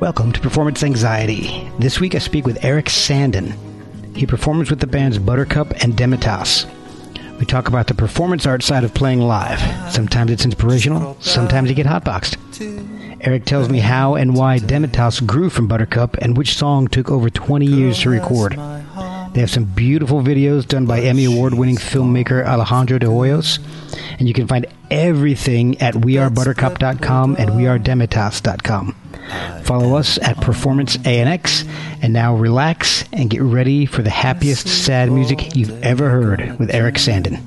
Welcome to Performance Anxiety. This week I speak with Eric Sanden. He performs with the bands Buttercup and Demitasse. We talk about the performance art side of playing live. Sometimes it's inspirational, sometimes you get hotboxed. Eric tells me how and why Demitasse grew from Buttercup and which song took over 20 years to record. They have some beautiful videos done by Emmy Award winning filmmaker Alejandro de Hoyos, and you can find everything at wearebuttercup.com and wearedemitasse.com. Follow us at Performance ANX, and now relax and get ready for the happiest sad music you've ever heard with Eric Sanden.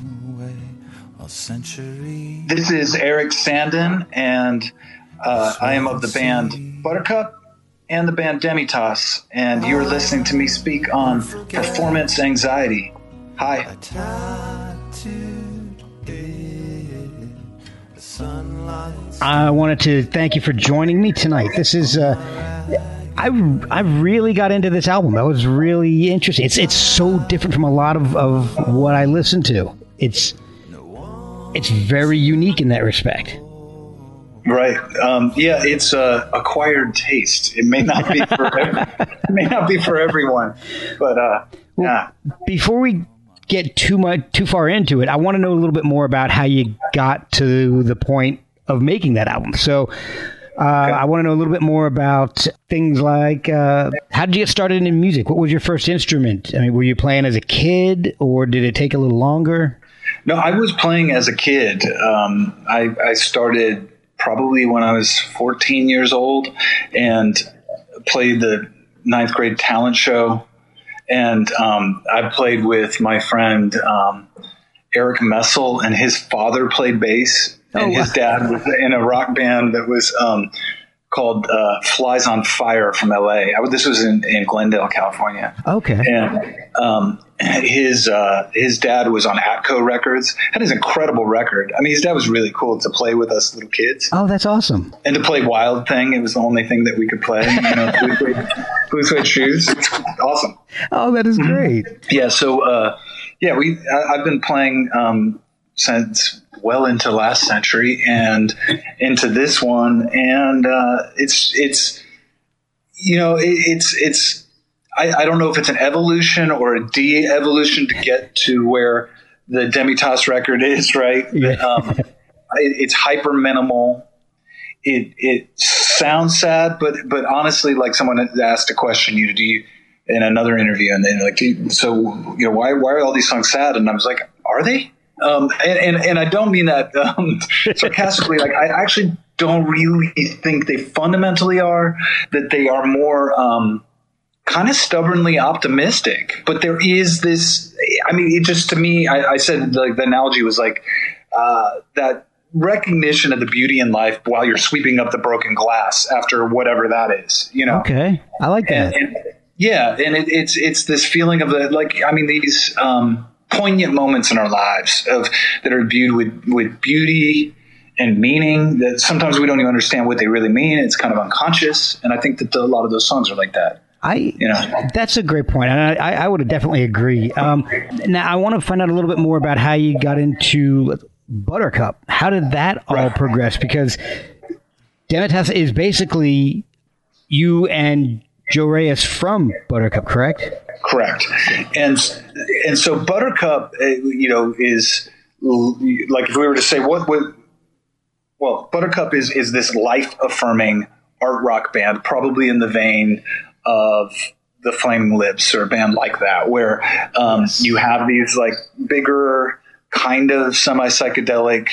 This is Eric Sanden, and uh, I am of the band Buttercup and the band Demitasse, and you're listening to me speak on performance anxiety. Hi. I wanted to thank you for joining me tonight. This is uh, I I really got into this album. That was really interesting. It's it's so different from a lot of, of what I listen to. It's it's very unique in that respect. Right. Um, yeah, it's uh, acquired taste. It may not be for it may not be for everyone, but uh, yeah. Before we get too much too far into it, I want to know a little bit more about how you got to the point of making that album. So. Uh, okay. I want to know a little bit more about things like uh, how did you get started in music? What was your first instrument? I mean, were you playing as a kid, or did it take a little longer? No, I was playing as a kid. Um, I, I started probably when I was 14 years old and played the ninth grade talent show. And um, I played with my friend um, Eric Messel, and his father played bass and oh, his dad was in a rock band that was um, called uh, Flies on Fire from LA. I, this was in, in Glendale, California. Okay. And um, his uh, his dad was on Atco Records. Had his incredible record. I mean, his dad was really cool to play with us little kids. Oh, that's awesome. And to play Wild Thing, it was the only thing that we could play. You know, Blue Suede Shoes. awesome. Oh, that is great. Yeah. So, uh, yeah, we I, have been playing um, since well into last century and into this one, and uh, it's it's you know it, it's it's I, I, don't know if it's an evolution or a de-evolution to get to where the Demitasse record is right. Yeah. Um, it, it's hyper minimal. It it sounds sad, but but honestly, like someone asked a question, you know, do you in another interview, and then like, so you know, why why are all these songs sad? And I was like, are they? Um, and, and, and I don't mean that um, sarcastically. like I actually don't really think they fundamentally are. That they are more um, kind of stubbornly optimistic. But there is this. I mean, it just to me, I, I said like the analogy was like uh, that recognition of the beauty in life while you're sweeping up the broken glass after whatever that is. You know. Okay, I like that. And, and, yeah, and it, it's it's this feeling of the like. I mean, these. Um, poignant moments in our lives of that are viewed with with beauty and meaning that sometimes we don't even understand what they really mean. It's kind of unconscious, and I think that the, a lot of those songs are like that. I, you know, that's a great point, and I, I would definitely agree. Um, now, I want to find out a little bit more about how you got into Buttercup. How did that all right. progress? Because Demitasse is basically you and Joe Reyes from Buttercup, correct? Correct. And and so Buttercup, uh, you know, is like if we were to say what would well, Buttercup is is this life affirming art rock band, probably in the vein of the Flaming Lips or a band like that, where um, yes. you have these like bigger, kind of semi psychedelic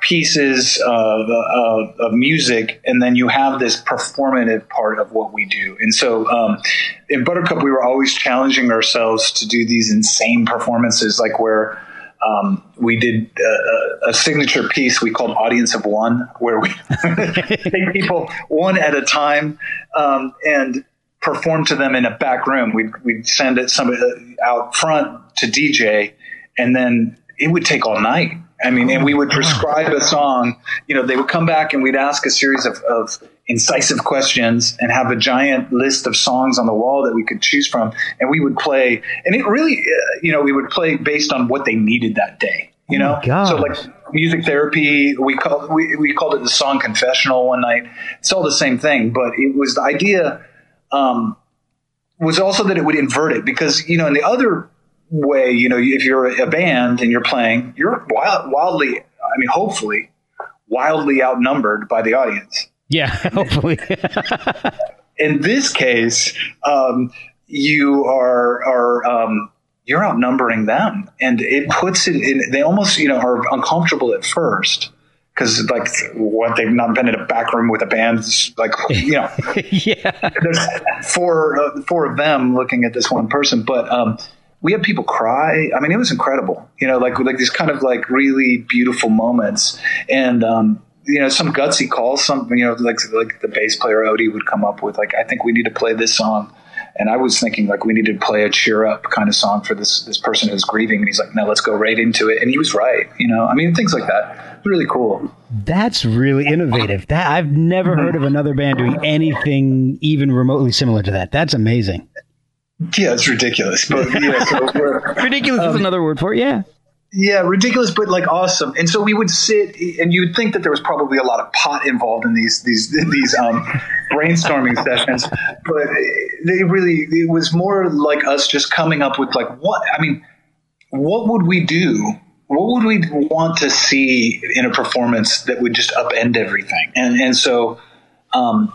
pieces of, of, of, music, and then you have this performative part of what we do. And so um, in Buttercup, we were always challenging ourselves to do these insane performances, like where um, we did a, a, signature piece we called Audience of One, where we take people one at a time. Um, and perform to them in a back room. We'd, we'd send it somebody out front to DJ, and then it would take all night. I mean, and we would prescribe a song. You know, they would come back and we'd ask a series of, of incisive questions and have a giant list of songs on the wall that we could choose from, and we would play. And it really, uh, you know, we would play based on what they needed that day. You Oh know, God. so like music therapy. We called we, we called it the song confessional one night. It's all the same thing, but it was the idea um, was also that it would invert it because you know in the other way, you know, if you're a band and you're playing, you're wild, wildly. I mean, hopefully, wildly outnumbered by the audience. Yeah, hopefully. In this case, um, you are are um, you're outnumbering them, and it puts it in. They almost you know are uncomfortable at first because like what they've not been in a back room with a band, like you know yeah. there's four uh, four of them looking at this one person, but um, we had people cry. I mean, it was incredible. You know, like like these kind of like really beautiful moments, and um, you know, some gutsy calls. Some you know, like like the bass player Odie would come up with like, I think we need to play this song. And I was thinking like we need to play a cheer up kind of song for this this person who's grieving. And he's like, no, let's go right into it. And he was right. You know, I mean, things like that. Really cool. That's really innovative. That I've never heard of another band doing anything even remotely similar to that. That's amazing. Yeah, it's ridiculous, but yeah, so we're, Ridiculous is another word for it. Yeah. Yeah, ridiculous, but like awesome. And so we would sit, and you would think that there was probably a lot of pot involved in these these these um, brainstorming sessions, but they really it was more like us just coming up with like what I mean, what would we do? What would we want to see in a performance that would just upend everything? And and so. Um,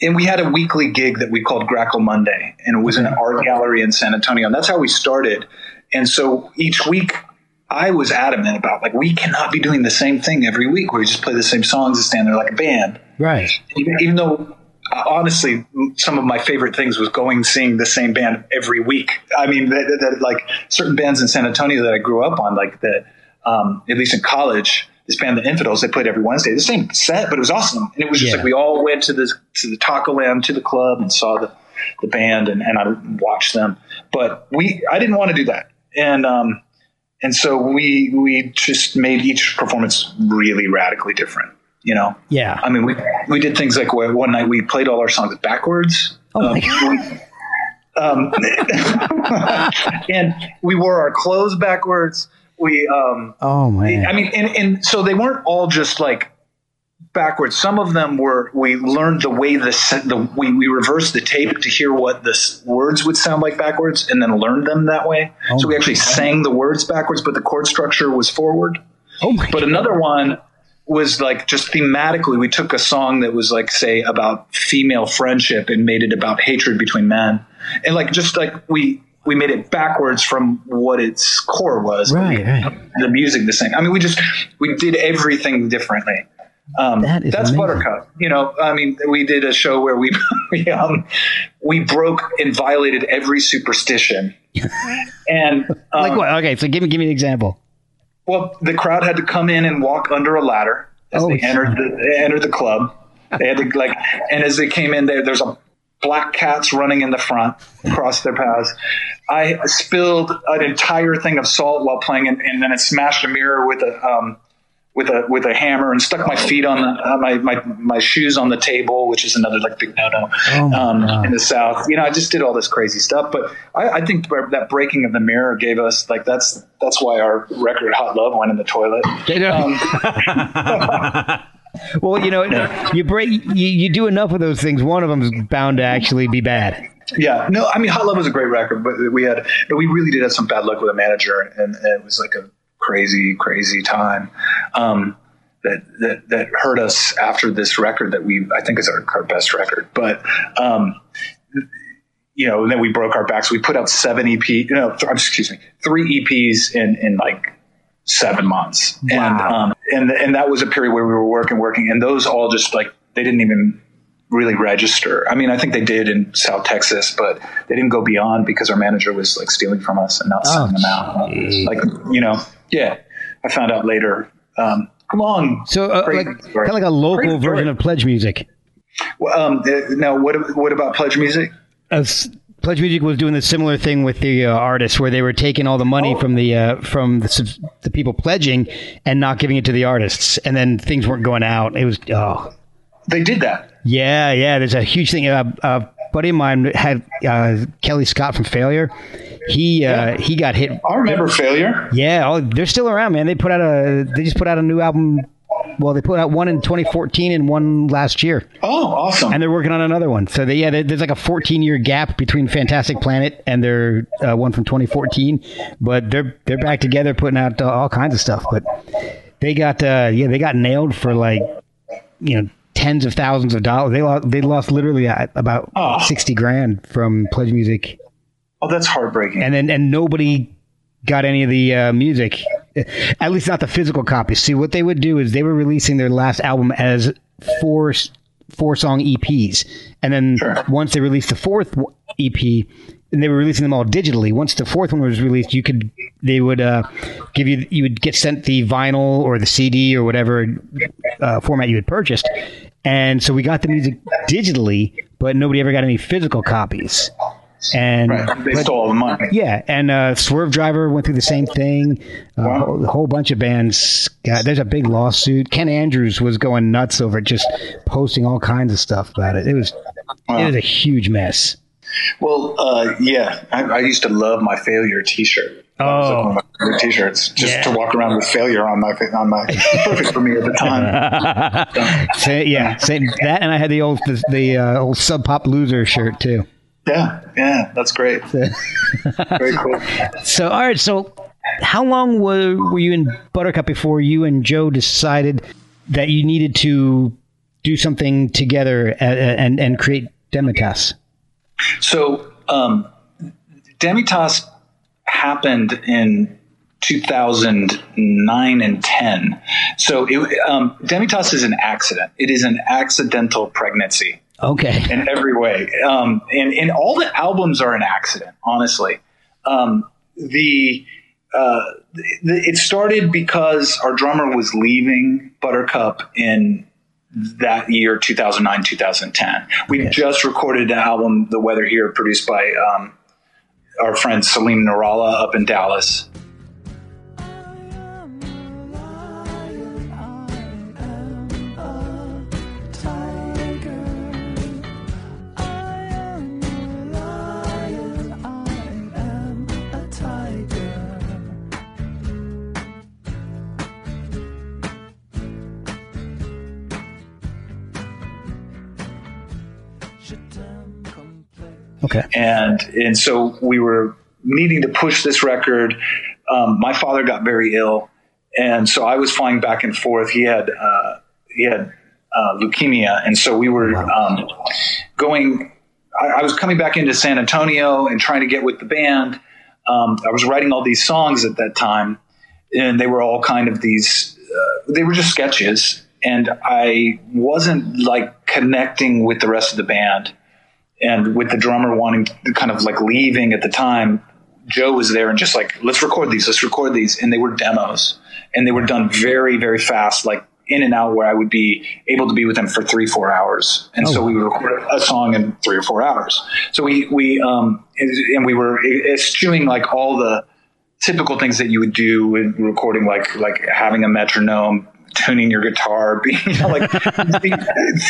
and we had a weekly gig that we called Grackle Monday, and it was an art gallery in San Antonio. And that's how we started. And so each week, I was adamant about like we cannot be doing the same thing every week where we just play the same songs and stand there like a band. Right. Even, even though, uh, honestly, some of my favorite things was going seeing the same band every week. I mean, that, that, that, like certain bands in San Antonio that I grew up on, like that, um, at least in college, this band, the Infidels, they played every Wednesday, the same set, but it was awesome. And it was just Yeah. like we all went to the to the Taco Land to the club and saw the the band and, and I watched them. But we, I didn't want to do that, and um, and so we we just made each performance really radically different. You know, Yeah. I mean, we we did things like where one night we played all our songs backwards. Oh my Um, um, and we wore our clothes backwards. We, um, Oh man. I mean, and, and so they weren't all just like backwards. Some of them were. We learned the way the the we, we reversed the tape to hear what the words would sound like backwards, and then learned them that way. Oh so we my actually sang the words backwards, but the chord structure was forward. oh my. But another one was like just thematically, we took a song that was like, say, about female friendship and made it about hatred between men. And like, just like we, we made it backwards from what its core was. Right, right. The music the same. I mean, we just, we did everything differently. Um, That is that's amazing. Buttercup. You know, I mean, we did a show where we, we, um, we broke and violated every superstition. And, um, like what? Okay, so give me give me an example. well, the crowd had to come in and walk under a ladder as Oh, they entered the they entered the club. They had to like, and as they came in, there there's a black cats running in the front across their paths. I spilled an entire thing of salt while playing, and, and then I smashed a mirror with a um, with a with a hammer and stuck my feet on the uh, my, my my shoes on the table, which is another like big no no Oh um, in the South. You know, I just did all this crazy stuff, but I, I think that breaking of the mirror gave us like that's that's why our record Hot Love went in the toilet. Know? well, you know, you break, you, you do enough of those things. One of them is bound to actually be bad. Yeah, no, I mean Hot Love was a great record, but we had, but we really did have some bad luck with a manager, and, and it was like a crazy, crazy time um, that, that that hurt us after this record that we I think is our, our best record, but. Um, you know, and then we broke our backs. We put out seven EP, you know, th- excuse me, three EPs in, in like seven months. And, um, and, and that was a period where we were working, working, and those all just like, they didn't even really register. I mean, I think they did in South Texas, but they didn't go beyond because our manager was like stealing from us and not Oh, sending them out. gee. Like, you know, yeah, I found out later. Um, come on. So, uh, like, kind of like a local Crazy story. version of pledge music. Well, Um, uh, now, what what about pledge music? as Pledge Music was doing the similar thing with the uh, artists, where they were taking all the money Oh. from the uh, from the, subs- the people pledging and not giving it to the artists, and then things weren't going out. It was oh They did that. yeah yeah. There's a huge thing. Uh, a buddy of mine had uh, Kellii Scott from Failure. He uh, he got hit. I remember failure. Yeah, oh, they're still around, man. They put out a they just put out a new album. Well, they put out one in 2014 and one last year. Oh, awesome. and they're working on another one. So they, yeah, there- there's like a 14 year gap between Fantastic Planet and their uh, one from 2014, but they're they're back together putting out uh, all kinds of stuff. But they got uh, yeah, they got nailed for like you know tens of thousands of dollars. They lost they lost literally about Oh. 60 grand from Pledge Music, oh, that's heartbreaking. and then and nobody got any of the uh, music. At least not the physical copies. See, what they would do is they were releasing their last album as four four song EPs, and then Sure. once they released the fourth EP, and they were releasing them all digitally. Once the fourth one was released, you could they would uh, give you you would get sent the vinyl or the CD or whatever uh, format you had purchased, and so we got the music digitally, but nobody ever got any physical copies. And right. They but- stole all the money. yeah, and uh, Swervedriver went through the same thing. Uh, Wow. a whole, a whole bunch of bands. Got, there's a big lawsuit. Ken Andrews was going nuts over it, just posting all kinds of stuff about it. It was Wow. it was a huge mess. Well, uh, yeah, I, I used to love my failure T-shirt. That like Oh. my favorite T-shirts. Just Yeah. to walk around with failure on my on my perfect for me at the time. So, yeah, same, that, and I had the old the, the uh, old Sub Pop Loser shirt too. Yeah, yeah, that's great. Very cool. So, all right. So, how long were, were you in Buttercup before you and Joe decided that you needed to do something together and and, and create Demitasse? So, um, Demitasse happened in 2009 and 10. So, it, um, Demitasse is an accident. It is an accidental pregnancy. Okay. in every way. Um, and, and all the albums are an accident, honestly. Um, the, uh, the, it started because our drummer was leaving Buttercup in that year, 2009, 2010. We just recorded an album, The Weather Here, produced by um, our friend Salim Nourallah up in Dallas. Okay. and and so we were needing to push this record. Um, my father got very ill, and so I was flying back and forth. He had uh, he had uh, leukemia, and so we were um, going. I, I was coming back into San Antonio and trying to get with the band. Um, I was writing all these songs at that time, and they were all kind of these. Uh, they were just sketches, and I wasn't like connecting with the rest of the band and with the drummer wanting to kind of like leaving at the time joe was there and just like let's record these let's record these. And they were demos. And they were done very very fast like in and out where i would be able to be with them for three four hours. And so we would record a song in three or four hours. So we we um and we were eschewing like all the typical things that you would do with recording like like having a metronome tuning your guitar being you know, like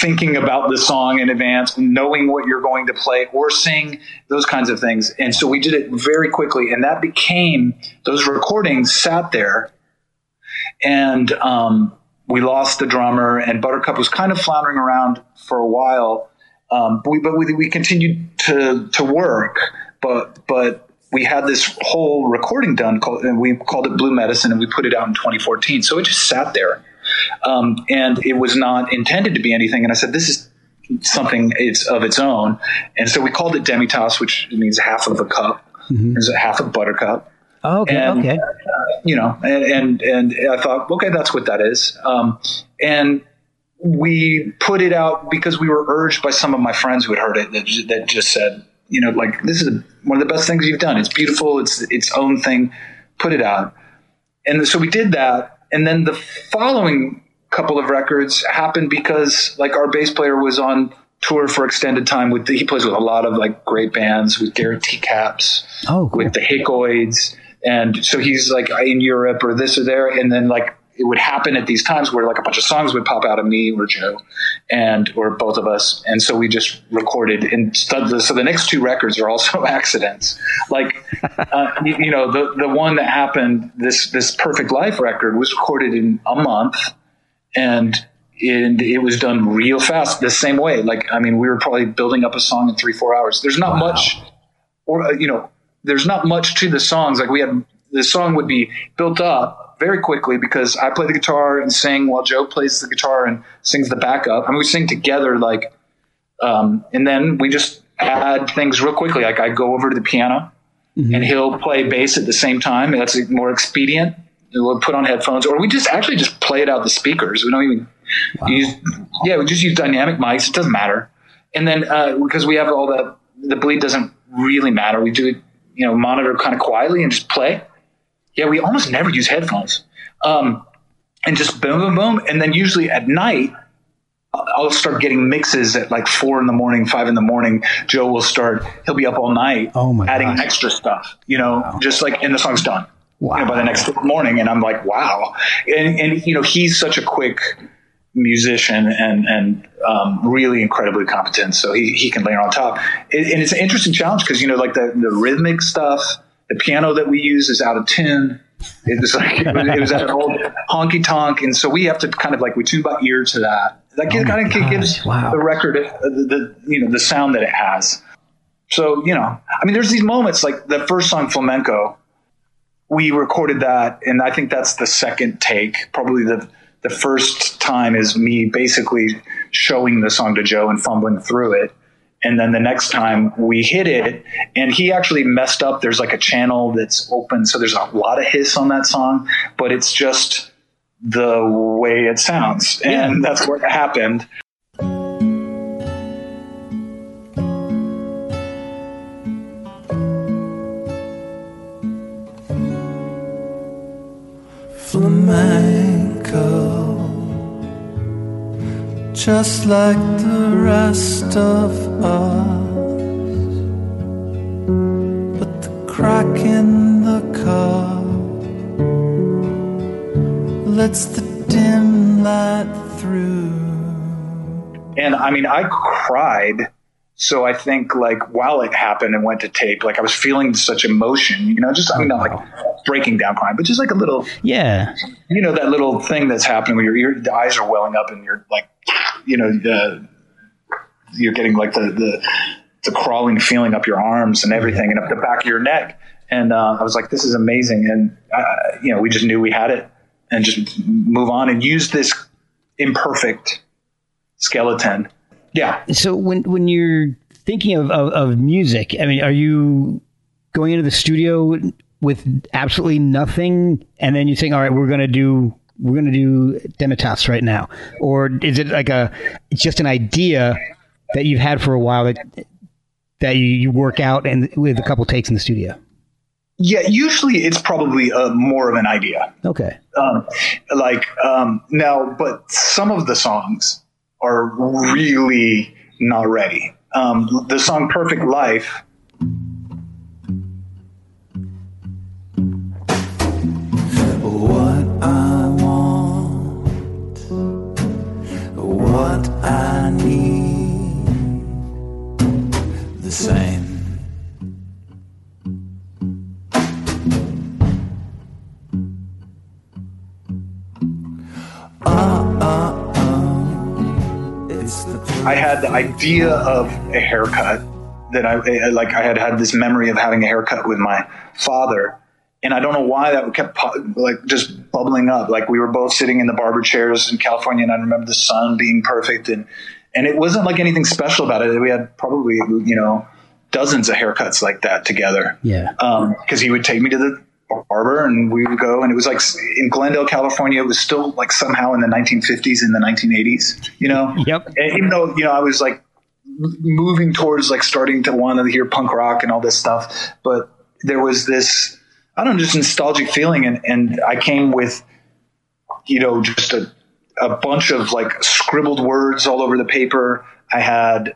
thinking about the song in advance knowing what you're going to play or sing those kinds of things. And so we did it very quickly and that became those recordings sat there and um, we lost the drummer and buttercup was kind of floundering around for a while um, but we, but we, we continued to to work but but we had this whole recording done called, and we called it blue medicine and we put it out in 2014 so it just sat there um, and it was not intended to be anything and i said this is something it's of its own and so we called it demitasse which means half of a cup there's a half a buttercup Okay. And- okay. you know, and, and, and I thought, okay, that's what that is. Um, and we put it out because we were urged by some of my friends who had heard it that, that just said, you know, like this is one of the best things you've done. It's beautiful. It's its own thing. Put it out. And so we did that. And then the following couple of records happened because like our bass player was on tour for extended time with. The, he plays with a lot of like great bands with Garrett T. Capps, Oh, cool. with the Hickoids, and so he's like in Europe or this or there, and then like it would happen at these times where like a bunch of songs would pop out of me or Joe, and or both of us, and so we just recorded. And st- so the next two records are also accidents. Like uh, you, you know the the one that happened this this Perfect Life record was recorded in a month, and and it was done real fast the same way. Like I mean, we were probably building up a song in three four hours. There's not Wow. much or uh, you know, there's not much to the songs. Like we had the song would be built up very quickly because I play the guitar and sing while Joe plays the guitar and sings the backup. I mean, we sing together, like, um, and then we just add things real quickly. Like I go over to the piano and he'll play bass at the same time. That's more expedient. We'll put on headphones, or we just actually just play it out the speakers. We don't even use, yeah, we just use dynamic mics. It doesn't matter. And then uh, because we have all the the bleed doesn't really matter. We do it, you know, monitor kind of quietly and just play. Yeah, we almost never use headphones. Um, and just boom, boom, boom. And then usually at night, I'll start getting mixes at like four in the morning, five in the morning. Joe will start, he'll be up all night Oh my adding gosh. extra stuff, you know, just like, and the song's done Wow. you know, by the next morning. And I'm like, wow. And, and, you know, he's such a quick musician and, and, um, really incredibly competent. So he, he can layer on top. It, and it's an interesting challenge because, you know, like the, the rhythmic stuff, the piano that we use is out of tune. It was like, it was, it was at an old honky tonk. And so we have to kind of like, we tune by ear to that. That Oh kind of gives wow. the record uh, the, the, you know, the sound that it has. So, you know, I mean, there's these moments like the first song, Flamenco, we recorded that, and I think that's the second take. Probably the the first time is me basically showing the song to Joe and fumbling through it, and then the next time we hit it, and he actually messed up. There's like a channel that's open, so there's a lot of hiss on that song, but it's just the way it sounds, and that's what happened. flamenco, just like the rest of us. But the crack in the car lets the dim light through. And I mean, I cried. So I think like while it happened and went to tape, like I was feeling such emotion, you know, just, I mean, not like breaking down crying, but just like a little, Yeah. you know, that little thing that's happening where your ear, the eyes are welling up and you're like, you know, uh, you're getting like the, the, the crawling feeling up your arms and everything and up the back of your neck. And uh, I was like, this is amazing. And, uh, you know, we just knew we had it and just move on and use this imperfect skeleton. Yeah. So when when you're thinking of, of, of music, I mean, are you going into the studio with absolutely nothing, and then you're saying, "All right, we're gonna do we're gonna do Demitasse right now," or is it like a just an idea that you've had for a while that that you, you work out and with a couple takes in the studio? Yeah. Usually it's probably uh, more of an idea. Okay. um, like um, now, but some of the songs are really not ready. Um, the song "Perfect Life." I had the idea of a haircut that I like. I had had this memory of having a haircut with my father, and I don't know why that kept like just bubbling up. Like we were both sitting in the barber chairs in California, and I remember the sun being perfect, and and it wasn't like anything special about it. We had probably you know dozens of haircuts like that together Yeah. Um, because he would take me to the barber and we would go and it was like in glendale california it was still like somehow in the 1950s and the 1980s you know Yep. and even though you know i was like moving towards like starting to want to hear punk rock and all this stuff but there was this i don't know just nostalgic feeling and, and i came with you know just a, a bunch of like scribbled words all over the paper i had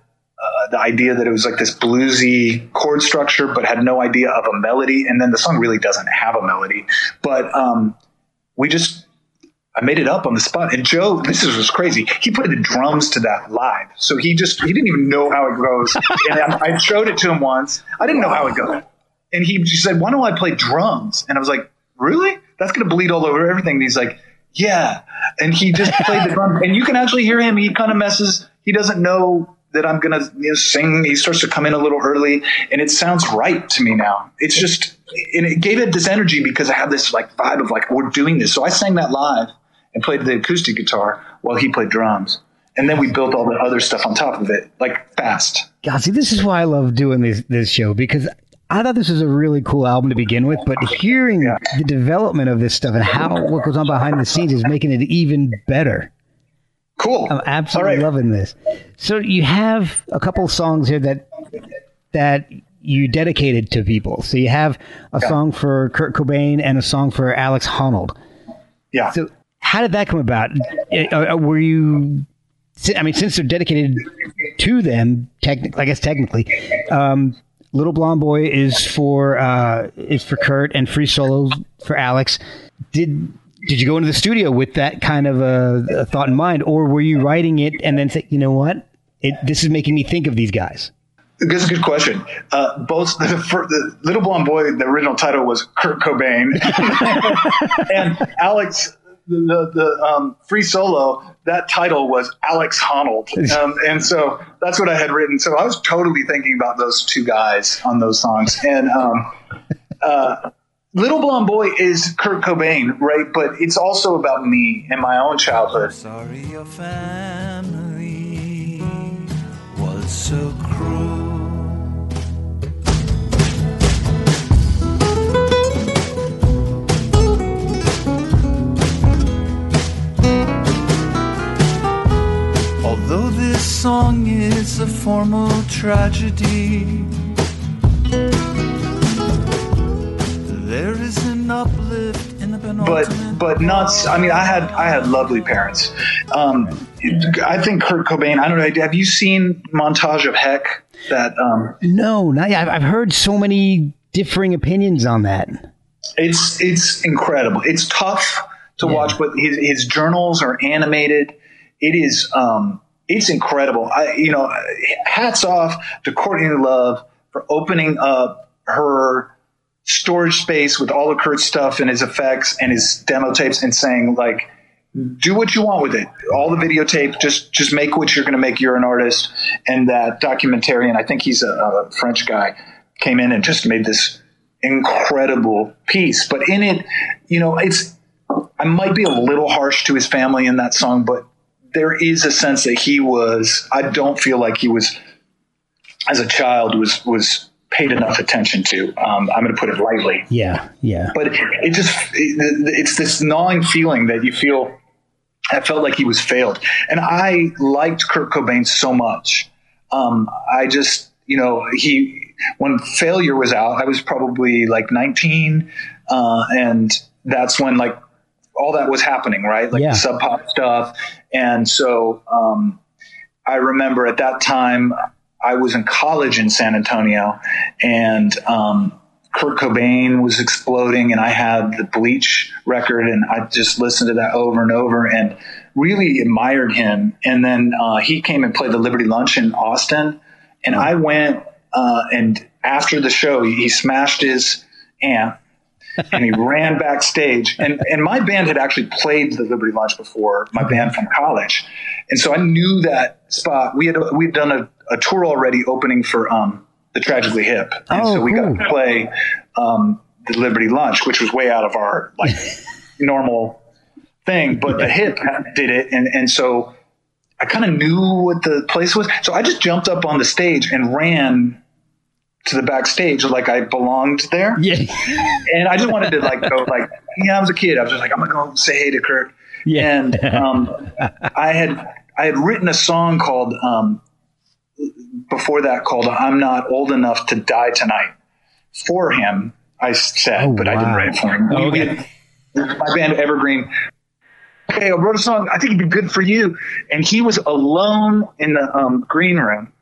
the idea that it was like this bluesy chord structure, but had no idea of a melody. And then the song really doesn't have a melody. But um, we just, I made it up on the spot. And Joe, this is was crazy. He put the drums to that live. So he just, he didn't even know how it goes. and I, I showed it to him once. I didn't know how it goes. And he just said, why don't I play drums? And I was like, really? That's going to bleed all over everything. And he's like, yeah. And he just played the drums. And you can actually hear him. He kind of messes. He doesn't know that I'm going to you know, sing. He starts to come in a little early, and it sounds right to me now. It's just, and it gave it this energy because I had this like vibe of like we're doing this. So I sang that live and played the acoustic guitar while he played drums, and then we built all the other stuff on top of it, like fast. God, see, this is why I love doing this this show because I thought this was a really cool album to begin with, but hearing yeah. the development of this stuff and how what goes on behind the scenes is making it even better. Cool. I'm absolutely right. loving this. So you have a couple songs here that that you dedicated to people. So you have a yeah. song for Kurt Cobain and a song for Alex Honnold. Yeah. So how did that come about? Uh, uh, were you? I mean, since they're dedicated to them, technically, I guess technically, um, "Little Blonde Boy" is for uh, is for Kurt, and "Free Solo" for Alex. Did did you go into the studio with that kind of a, a thought in mind, or were you writing it and then say, you know what, it, this is making me think of these guys? That's a good question. Uh, both the, the, Little Blonde Boy, the original title was Kurt Cobain, and Alex, the, the um, free solo, that title was Alex Honnold, um, and so that's what I had written. So I was totally thinking about those two guys on those songs, and um, uh, Little Blonde Boy is Kurt Cobain, right? But it's also about me and my own childhood. Sorry, your family was so cruel. Although this song is a formal tragedy. There is an uplift in the but but not. I mean, I had I had lovely parents. Um, I think Kurt Cobain. I don't know. Have you seen Montage of Heck? That um, no, not yet. I've heard so many differing opinions on that. It's it's incredible. It's tough to yeah. watch, but his his journals are animated. It is um, it's incredible. I you know, hats off to Courtney Love for opening up her storage space with all of Kurt's stuff and his effects and his demo tapes and saying like, do what you want with it. All the videotape, just just make what you're going to make. You're an artist, and that documentarian, I think he's a, a French guy, came in and just made this incredible piece. But in it, you know, it's I might be a little harsh to his family in that song, but there is a sense that he was. I don't feel like he was, as a child, was was paid enough attention to. Um, I'm going to put it lightly. Yeah, yeah. But it, it just it, it's this gnawing feeling that you feel. I felt like he was failed, and I liked Kurt Cobain so much. Um, I just, you know, he when Failure was out, I was probably like 19, uh, and that's when like all that was happening, right? Like yeah. the sub pop stuff, and so um, I remember at that time I was in college in San Antonio, and um, Kurt Cobain was exploding, and I had the Bleach record, and I just listened to that over and over, and really admired him. And then uh, he came and played the Liberty Lunch in Austin, and I went uh, and after the show, he smashed his amp. and he ran backstage. And and my band had actually played the Liberty Lunch before, my band from college, and so I knew that spot. We had we had done a a tour already opening for um, the Tragically Hip, and oh, so we cool. got to play um, the Liberty Lunch, which was way out of our like normal thing. But the Hip did it, and and so I kind of knew what the place was. So I just jumped up on the stage and ran to the backstage like I belonged there. Yeah. and I just wanted to like go like yeah, I was a kid. I was just like I'm gonna go say hey to Kurt. Yeah. And um, I had I had written a song called um, before that called I'm Not Old Enough to Die Tonight for him, I said, oh, but wow. I didn't write it for him. Okay. my band Evergreen Okay, I wrote a song. I think it'd be good for you. And he was alone in the um, green room.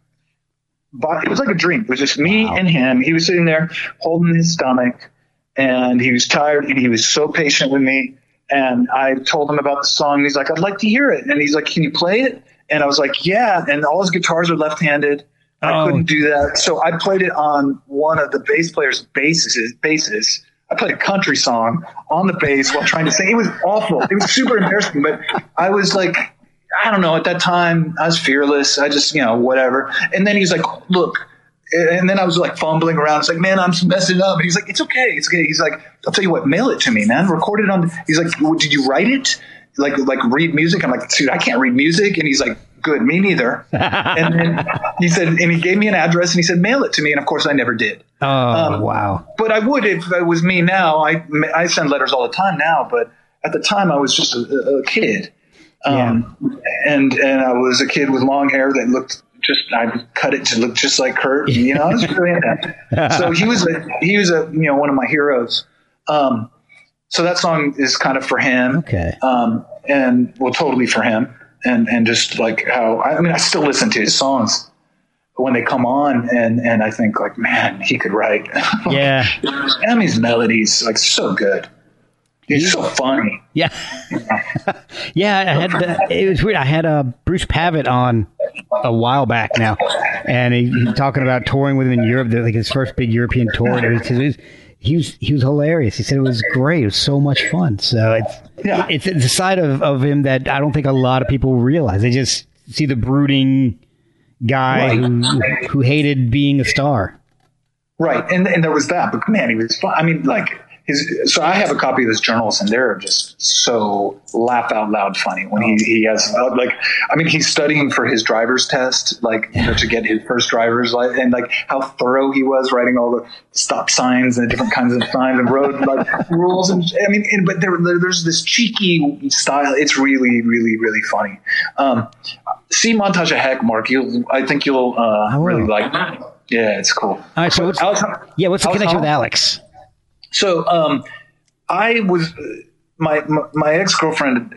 But it was like a dream. It was just me Wow. and him. He was sitting there holding his stomach, and he was tired, and he was so patient with me. And I told him about the song. And he's like, I'd like to hear it. And he's like, Can you play it? And I was like, Yeah. And all his guitars are left-handed. And I Oh. couldn't do that. So I played it on one of the bass player's basses. basses. I played a country song on the bass while trying to sing. It was awful. It was super embarrassing, but I was like, I don't know. At that time, I was fearless. I just, you know, whatever. And then he's like, look. And then I was like fumbling around. It's like, man, I'm messing up. And he's like, it's okay. It's okay. He's like, I'll tell you what, mail it to me, man. Record it on. He's like, well, did you write it? Like, like read music? I'm like, dude, I can't read music. And he's like, good, me neither. and then he said, and he gave me an address and he said, mail it to me. And of course, I never did Oh, Um, wow. but I would if it was me now. I I send letters all the time now, but at the time I was just a, a kid, um, and and I was a kid with long hair that looked just I cut it to look just like Kurt. You know, I was really into that. So he was a he was a you know one of my heroes. Um, so that song is kind of for him, Okay. um, and well, totally for him, and and just like how I mean, I still listen to his songs when they come on, and and I think like, man, he could write. Yeah. Emmy's melodies like so good. He's so funny. Yeah. yeah, I had the, it was weird. I had uh, Bruce Pavitt on a while back now, and he, he talking about touring with him in Europe, like his first big European tour. And it was, it was, he was he was hilarious. He said it was great. It was so much fun. So it's Yeah. it's, it's a side of, of him that I don't think a lot of people realize. They just see the brooding guy Right. who who hated being a star. Right, and and there was that, but man, he was fun. I mean, like his. So I have a copy of his journals, and they're just so laugh out loud funny when he he has uh, like. I mean, he's studying for his driver's test, like you know, to get his first driver's license, and like how thorough he was writing all the stop signs and the different kinds of signs and road like rules. And I mean, and, but there, there there's this cheeky style. It's really, really, really funny. Um, see montage of heck, Mark. You, I think you'll uh, really like. that. Yeah, it's cool. All right, so what's, Alex, yeah, what's the Alex connection with Alex? So, um, I was my my, my ex girlfriend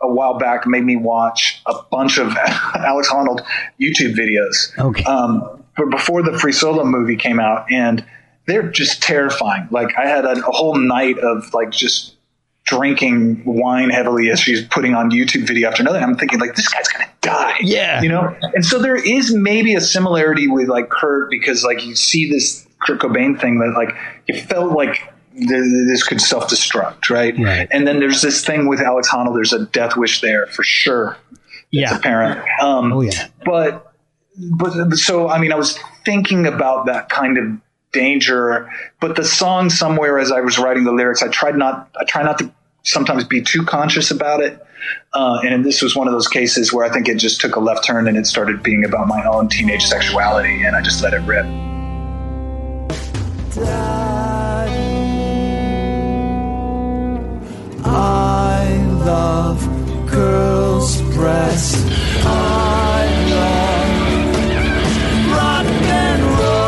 a while back made me watch a bunch of Alex Honnold YouTube videos. Okay. Um, but before the Free Solo movie came out, and they're just terrifying. Like I had a, a whole night of like just drinking wine heavily as she's putting on YouTube video after another. I'm thinking like this guy's gonna die. Yeah. You know? And so there is maybe a similarity with like Kurt because like you see this Kurt Cobain thing that like it felt like this could self destruct, right? Right. And then there's this thing with Alex Honnold. There's a death wish there for sure. It's Yeah. apparent. Um, Oh yeah. but but so I mean I was thinking about that kind of danger but the song somewhere as I was writing the lyrics I tried not I try not to sometimes be too conscious about it uh, and this was one of those cases where I think it just took a left turn and it started being about my own teenage sexuality and I just let it rip I love girls' breasts. I love rock and roll.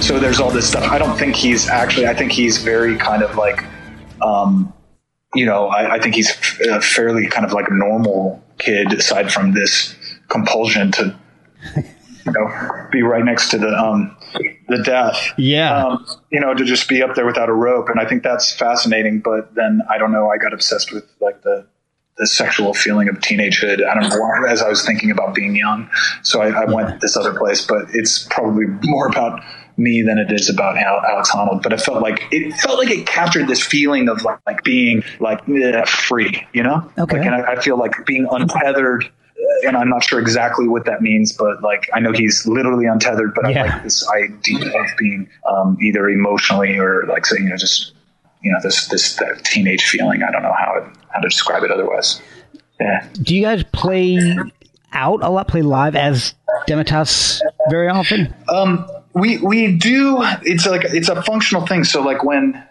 so there's all this stuff I don't think he's actually I think he's very kind of like um, you know I, I think he's a fairly kind of like normal kid aside from this compulsion to you know be right next to the um the death Yeah. um, you know to just be up there without a rope and I think that's fascinating but then I don't know I got obsessed with like the the sexual feeling of teenagehood. I don't know why, as I was thinking about being young. So I, I went this other place, but it's probably more about me than it is about Al- Alex Honnold. But it felt like it felt like it captured this feeling of like, like being like eh, free, you know? Okay. Like, and I, I feel like being untethered. And I'm not sure exactly what that means, but like I know he's literally untethered. But Yeah. I like this idea of being um, either emotionally or like say, you know, just you know, this this that teenage feeling. I don't know how it, how to describe it otherwise. Yeah. Do you guys play out a lot? Play live as Demitasse very often? Um, we we do. It's like it's a functional thing. So like when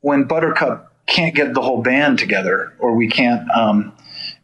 when Buttercup can't get the whole band together, or we can't. Um,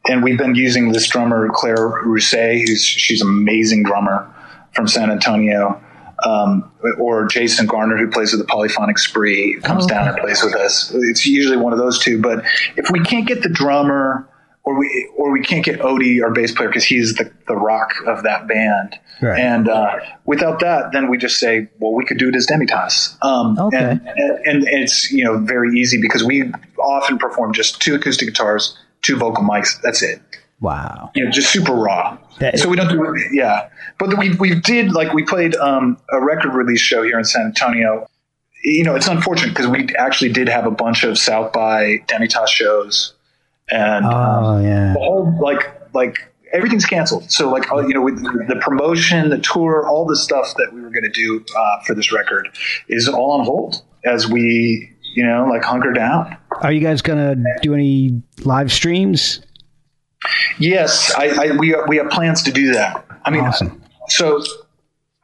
and we've been using this drummer Claire Rousset, who's she's an amazing drummer. from San Antonio. Um, or Jason Garner, who plays with the Polyphonic Spree, comes Oh, down and plays with us. It's usually one of those two. But if we can't get the drummer, or we or we can't get Odie, our bass player, because he's the, the rock of that band, Right. and uh, without that, then we just say, well, we could do it as Demitas. Um, Okay. and, and, and it's you know very easy because we often perform just two acoustic guitars, two vocal mics. That's it Wow. you know, just super raw. So we don't do yeah. But we we did like we played um, a record release show here in San Antonio. You know, it's unfortunate because we actually did have a bunch of South by Demitasse shows, and um, Oh yeah. the whole like like everything's canceled. So like uh, you know, with the promotion, the tour, all the stuff that we were going to do uh, for this record is all on hold as we you know like hunker down. Are you guys gonna do any live streams? Yes, I, I we we have plans to do that. I mean, Awesome. so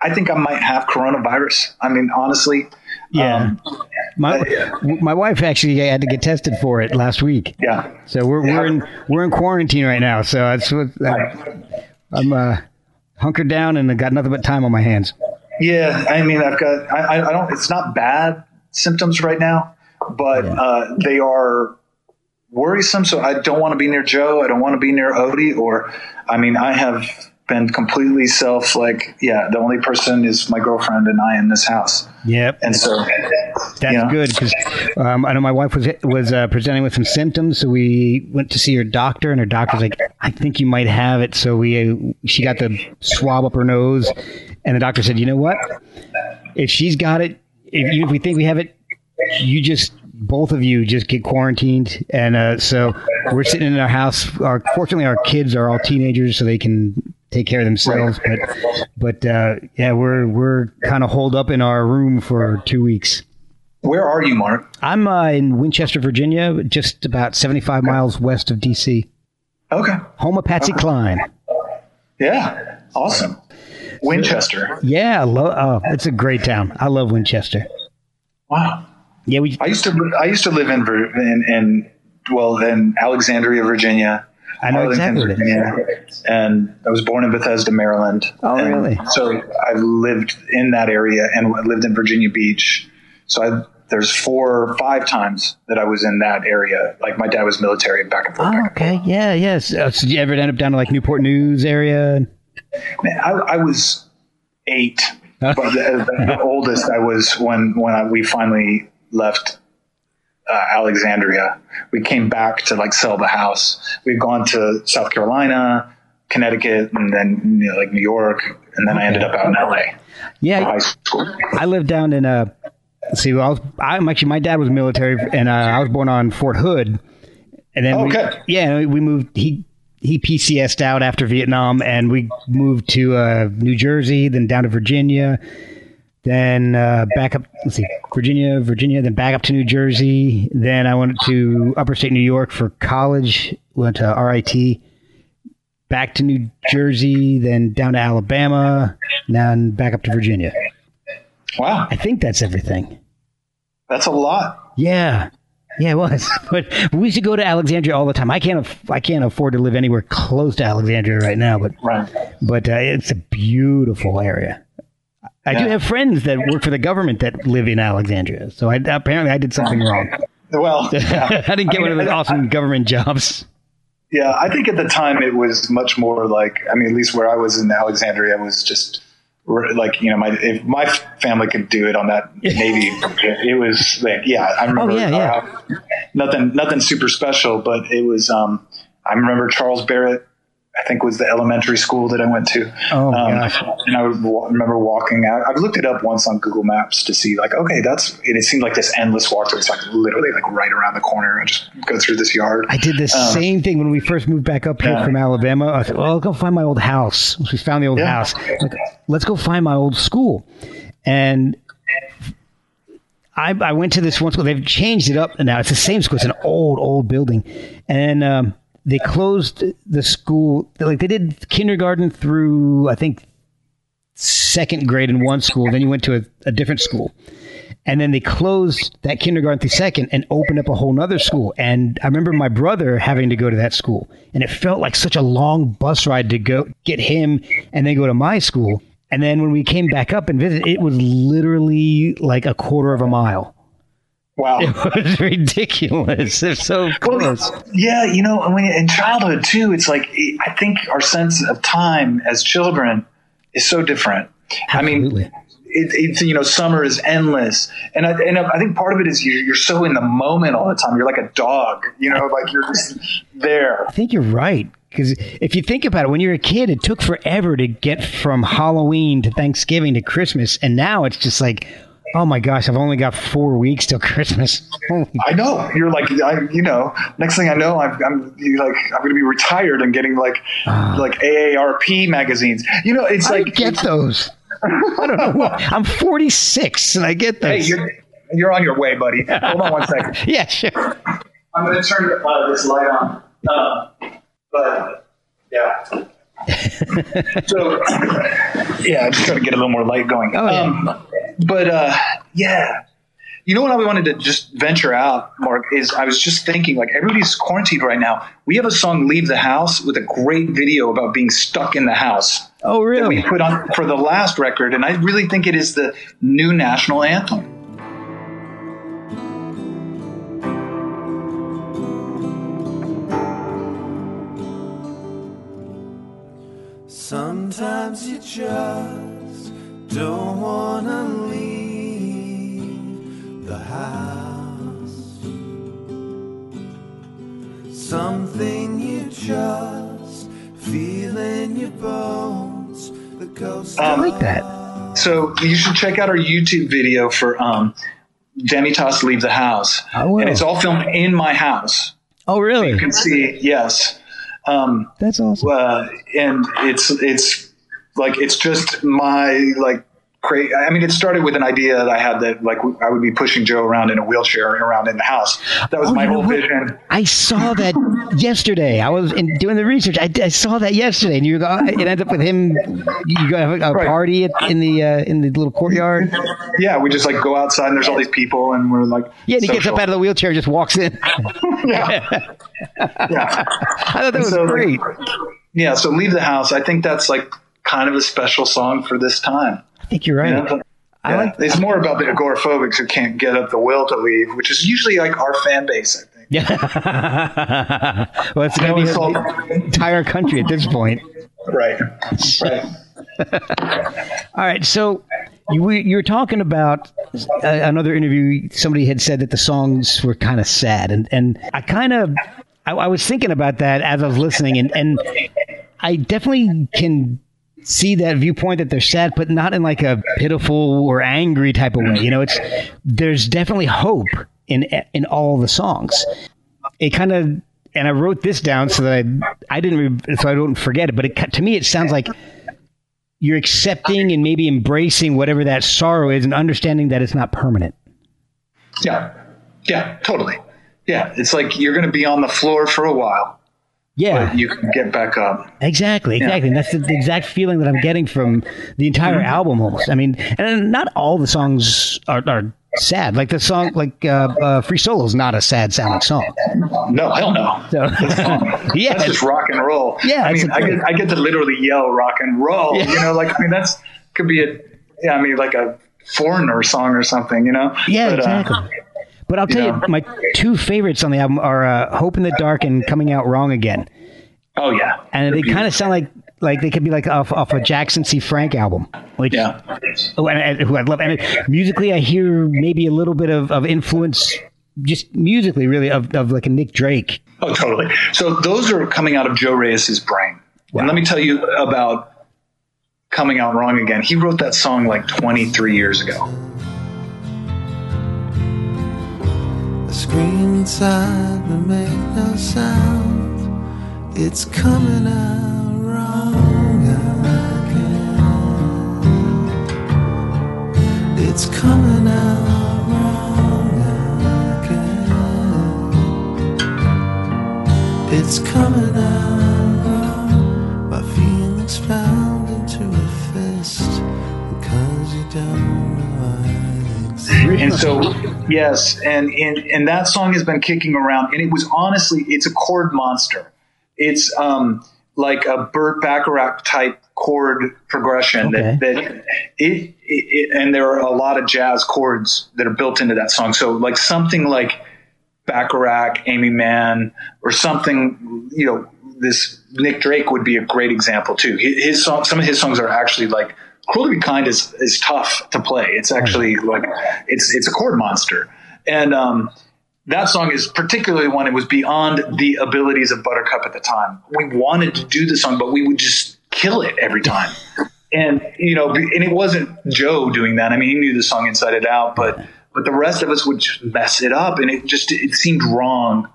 I think I might have coronavirus. I mean, honestly, Yeah. um, My my wife actually had to get tested for it last week. yeah, So we're we're in we're in quarantine right now. So that's what I'm uh, hunkered down and I got nothing but time on my hands. yeah. I mean, I've got I- I don't. It's not bad symptoms right now, but uh, they are worrisome. So I don't want to be near Joe. I don't want to be near Odie. Or I mean, I have been completely self. Like, yeah, the only person is my girlfriend and I in this house, Yep, and so that's yeah. good because um, I know my wife was was uh, presenting with some symptoms, so we went to see her doctor, and her doctor's like, "I think you might have it." So we uh, she got the swab up her nose, and the doctor said, "You know what? If she's got it, if, you, if we think we have it, you just." Both of you just get quarantined, and uh, so we're sitting in our house. Our fortunately, our kids are all teenagers, so they can take care of themselves. But, but uh, yeah, we're we're kind of holed up in our room for two weeks. where are you, Mark? I'm uh, in Winchester, Virginia, just about 75 miles west of D.C. Okay, Home of Patsy Cline. yeah, awesome. Winchester. Yeah, lo- oh, it's a great town. I love Winchester. Wow. Yeah, we. I used to I used to live in in, in well in Alexandria, Virginia. I know Arlington, exactly what it is. Virginia, and I was born in Bethesda, Maryland. Oh, really? So I've lived in that area and lived in Virginia Beach. So I, there's four, five times that I was in that area. Like my dad was military back and forth. Oh, back okay. Yeah, yes. Uh, so did you ever end up down to like Newport News area? Man, I, I was eight, but the, the oldest I was when when I, we finally left uh, Alexandria. We came back to like sell the house. We'd gone to South Carolina, Connecticut, and then you know, like New York, and then I ended up out in LA Yeah, high school. I lived down in uh let's see, I was I'm actually my dad was military and uh, I was born on Fort Hood. And then Oh, we, okay. yeah, we moved he he PCS'd out after Vietnam and we moved to uh, New Jersey, then down to Virginia, then uh, back up let's see, Virginia, Virginia, then back up to New Jersey. Then I went to upper state New York for college, went to RIT, back to New Jersey, then down to Alabama, then back up to Virginia. Wow, I think that's everything. that's a lot. Yeah. Yeah, it was. But we should go to Alexandria all the time. I can't. Aff- I can't afford to live anywhere close to Alexandria right now. But Right. but uh, it's a beautiful area. I do have friends that work for the government that live in Alexandria. So I, apparently I did something wrong. Well, yeah. I didn't get I one of mean, those I- awesome government jobs. Yeah, I think at the time it was much more like I mean, at least where I was in Alexandria was just like you know, my if my family could do it on that Navy, it was like yeah, I remember Oh, yeah, yeah. uh, nothing nothing super special, but it was. um I remember Charles Barrett. I think was the elementary school that I went to. Oh, um, gosh. And I remember walking out. I've looked it up once on Google Maps to see like, okay, that's. And it seemed like this endless walk. It's like literally like right around the corner. I just go through this yard. I did the same thing when we first moved back up here Yeah. from Alabama. I said, "Well, I'll go find my old house." We found the old Yeah. house. Like, Let's go find my old school. And I, I went to this one school. They've changed it up now. It's the same school. It's an old, old building, and um, they closed the school. Like they did kindergarten through, I think, second grade in one school. Then you went to a, a different school and then they closed that kindergarten through second and opened up a whole nother school and i remember my brother having to go to that school and it felt like such a long bus ride to go get him and then go to my school And then when we came back up and visited, it was literally like a quarter of a mile. Wow. It was ridiculous. They're so close. Yeah, you know, I mean, in childhood too, it's like I think our sense of time as children is so different. Absolutely. I mean, it, it's you know, summer is endless, and I, and I think part of it is you're, you're so in the moment all the time. You're like a dog, you know, like you're just there. I think you're right. Because if you think about it, when you're a kid, it took forever to get from Halloween to Thanksgiving to Christmas. And now it's just like, oh my gosh, I've only got four weeks till Christmas. I know you're like, I, you know, next thing I know, I'm, I'm you're like, I'm going to be retired and getting like, like AARP magazines. You know, it's I like, get those. I don't know. What, I'm 46 and I get hey, those. you're, you're on your way, buddy. Hold on one second. yeah, sure. I'm going to turn uh, this light on. Uh, but yeah. so yeah, I'm just trying to get a little more light going. Oh, yeah. Um, but uh, yeah, you know what I wanted to just venture out, Mark, is I was just thinking like everybody's quarantined right now. We have a song "Leave the House" with a great video about being stuck in the house Oh, that really? we put on for the last record, and I really think it is the new national anthem. Sometimes you just don't wanna I Um, like that. So you should check out our YouTube video for um, Demitasse Leave the House. And it's all filmed in my house. Oh, really? You can see, yes. Um, That's awesome. uh, and it's it's like it's just my like cra I mean, it started with an idea that I had that like I would be pushing Joe around in a wheelchair around in the house. That was Oh, my whole what? vision. I saw that yesterday. I was in, doing the research. I, I saw that yesterday, and you go. It ends up with him. You go have a Right. party at, in the uh, in the little courtyard. Yeah, we just like go outside and there's all these people and we're like Yeah, and he gets up out of the wheelchair, and just walks in. yeah. yeah. I thought that was So, like, great. Yeah, so leave the house. I think that's like kind of a special song for this time. I think you're right. You know? I Yeah. like. it's more about the agoraphobics who can't get up the will to leave, which is usually like our fan base, I think. Yeah. well, it's going to be all- the entire country at this point. Right. Right. All right, so you were, you were talking about uh, another interview. Somebody had said that the songs were kind of sad, and and I kind of I, I was thinking about that as I was listening, and and I definitely can see that viewpoint that they're sad, but not in like a pitiful or angry type of way. You know, it's there's definitely hope in in all the songs. It kind of and I wrote this down so that I I didn't so I don't forget it. But it, to me, it sounds like you're accepting and maybe embracing whatever that sorrow is and understanding that it's not permanent. Yeah. Yeah, totally. Yeah, it's like you're going to be on the floor for a while, Yeah, but you can get back up. exactly, exactly. And that's the, the exact feeling that I'm getting from the entire album almost. I mean, and not all the songs are, are sad. Like the song, like uh, uh, Free Solo is not a sad sounding song. No, hell no. So, yeah, That's just rock and roll. Yeah, I mean, I get, I get to literally yell rock and roll. Yeah. You know, like I mean, that's could be a, yeah, I mean, like a foreigner song or something. You know? yeah, But, uh, exactly. But I'll tell you, know. my two favorites on the album are uh, "Hope in the Dark" and "Coming Out Wrong Again," oh yeah, and they kind of sound like like they could be like off off a Jackson C. Frank album, which yeah. Oh, and, who I love. And it, musically, I hear maybe a little bit of, of influence, just musically, really, of, of like a Nick Drake. Oh, totally. So those are coming out of Joe Reyes's brain. And let me tell you about coming out wrong again. He wrote that song like 23 years ago. Inside will make no sound. It's coming out wrong again. It's coming out wrong again. It's coming out wrong. My feelings pound And so, yes, and, and and that song has been kicking around, and it was honestly, it's a chord monster. It's um like a Burt Bacharach type chord progression Okay. that, that it, it, and there are a lot of jazz chords that are built into that song. So like something like Bacharach, Aimee Mann, or something, you know, this Nick Drake would be a great example too. His, his song, some of his songs are actually like Cruel to Be Kind is, is tough to play. It's actually like, it's, it's a chord monster. And, um, that song is particularly one it was beyond the abilities of Buttercup at the time. We wanted to do the song, but we would just kill it every time. And you know, and it wasn't Joe doing that. I mean, he knew the song inside and out, but but the rest of us would just mess it up, and it just it seemed wrong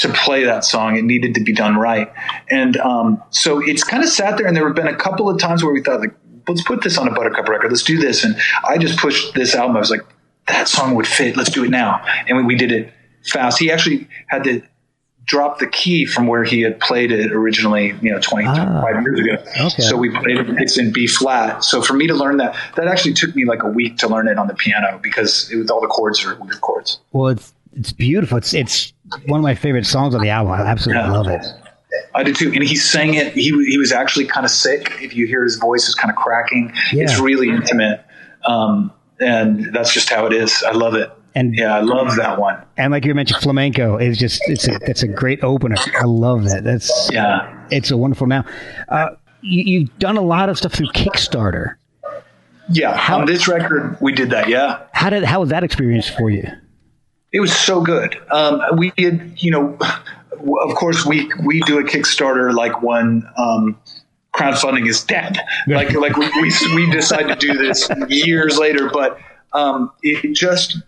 to play that song. It needed to be done right, and um, so it's kind of sat there. And there have been a couple of times where we thought, like, let's put this on a Buttercup record. Let's do this. And I just pushed this album. I was like, that song would fit. Let's do it now. And we, we did it fast. He actually had to drop the key from where he had played it originally, you know, 20, Ah. 25 years ago. Okay. So we played it, it's in B flat. So for me to learn that, that actually took me like a week to learn it on the piano because it was, all the chords are weird chords. Well, it's it's beautiful. It's it's one of my favorite songs on the album. I absolutely Yeah. love it. I did too. And he sang it. He, he was actually kind of sick. If you hear his voice is kind of cracking, Yeah. it's really intimate. Um, and that's just how it is. I love it. And Yeah, I love that one. and like you mentioned, flamenco is just it's a that's a great opener. I love that. That's Yeah. it's a wonderful. Now, uh, you, you've done a lot of stuff through Kickstarter. Yeah. on this record, we did that. Yeah. How did how was that experience for you? It was so good. Um, we did, you know, of course we we do a Kickstarter like when um, crowdfunding is dead. Like like we, we we decide to do this years later, but um, it just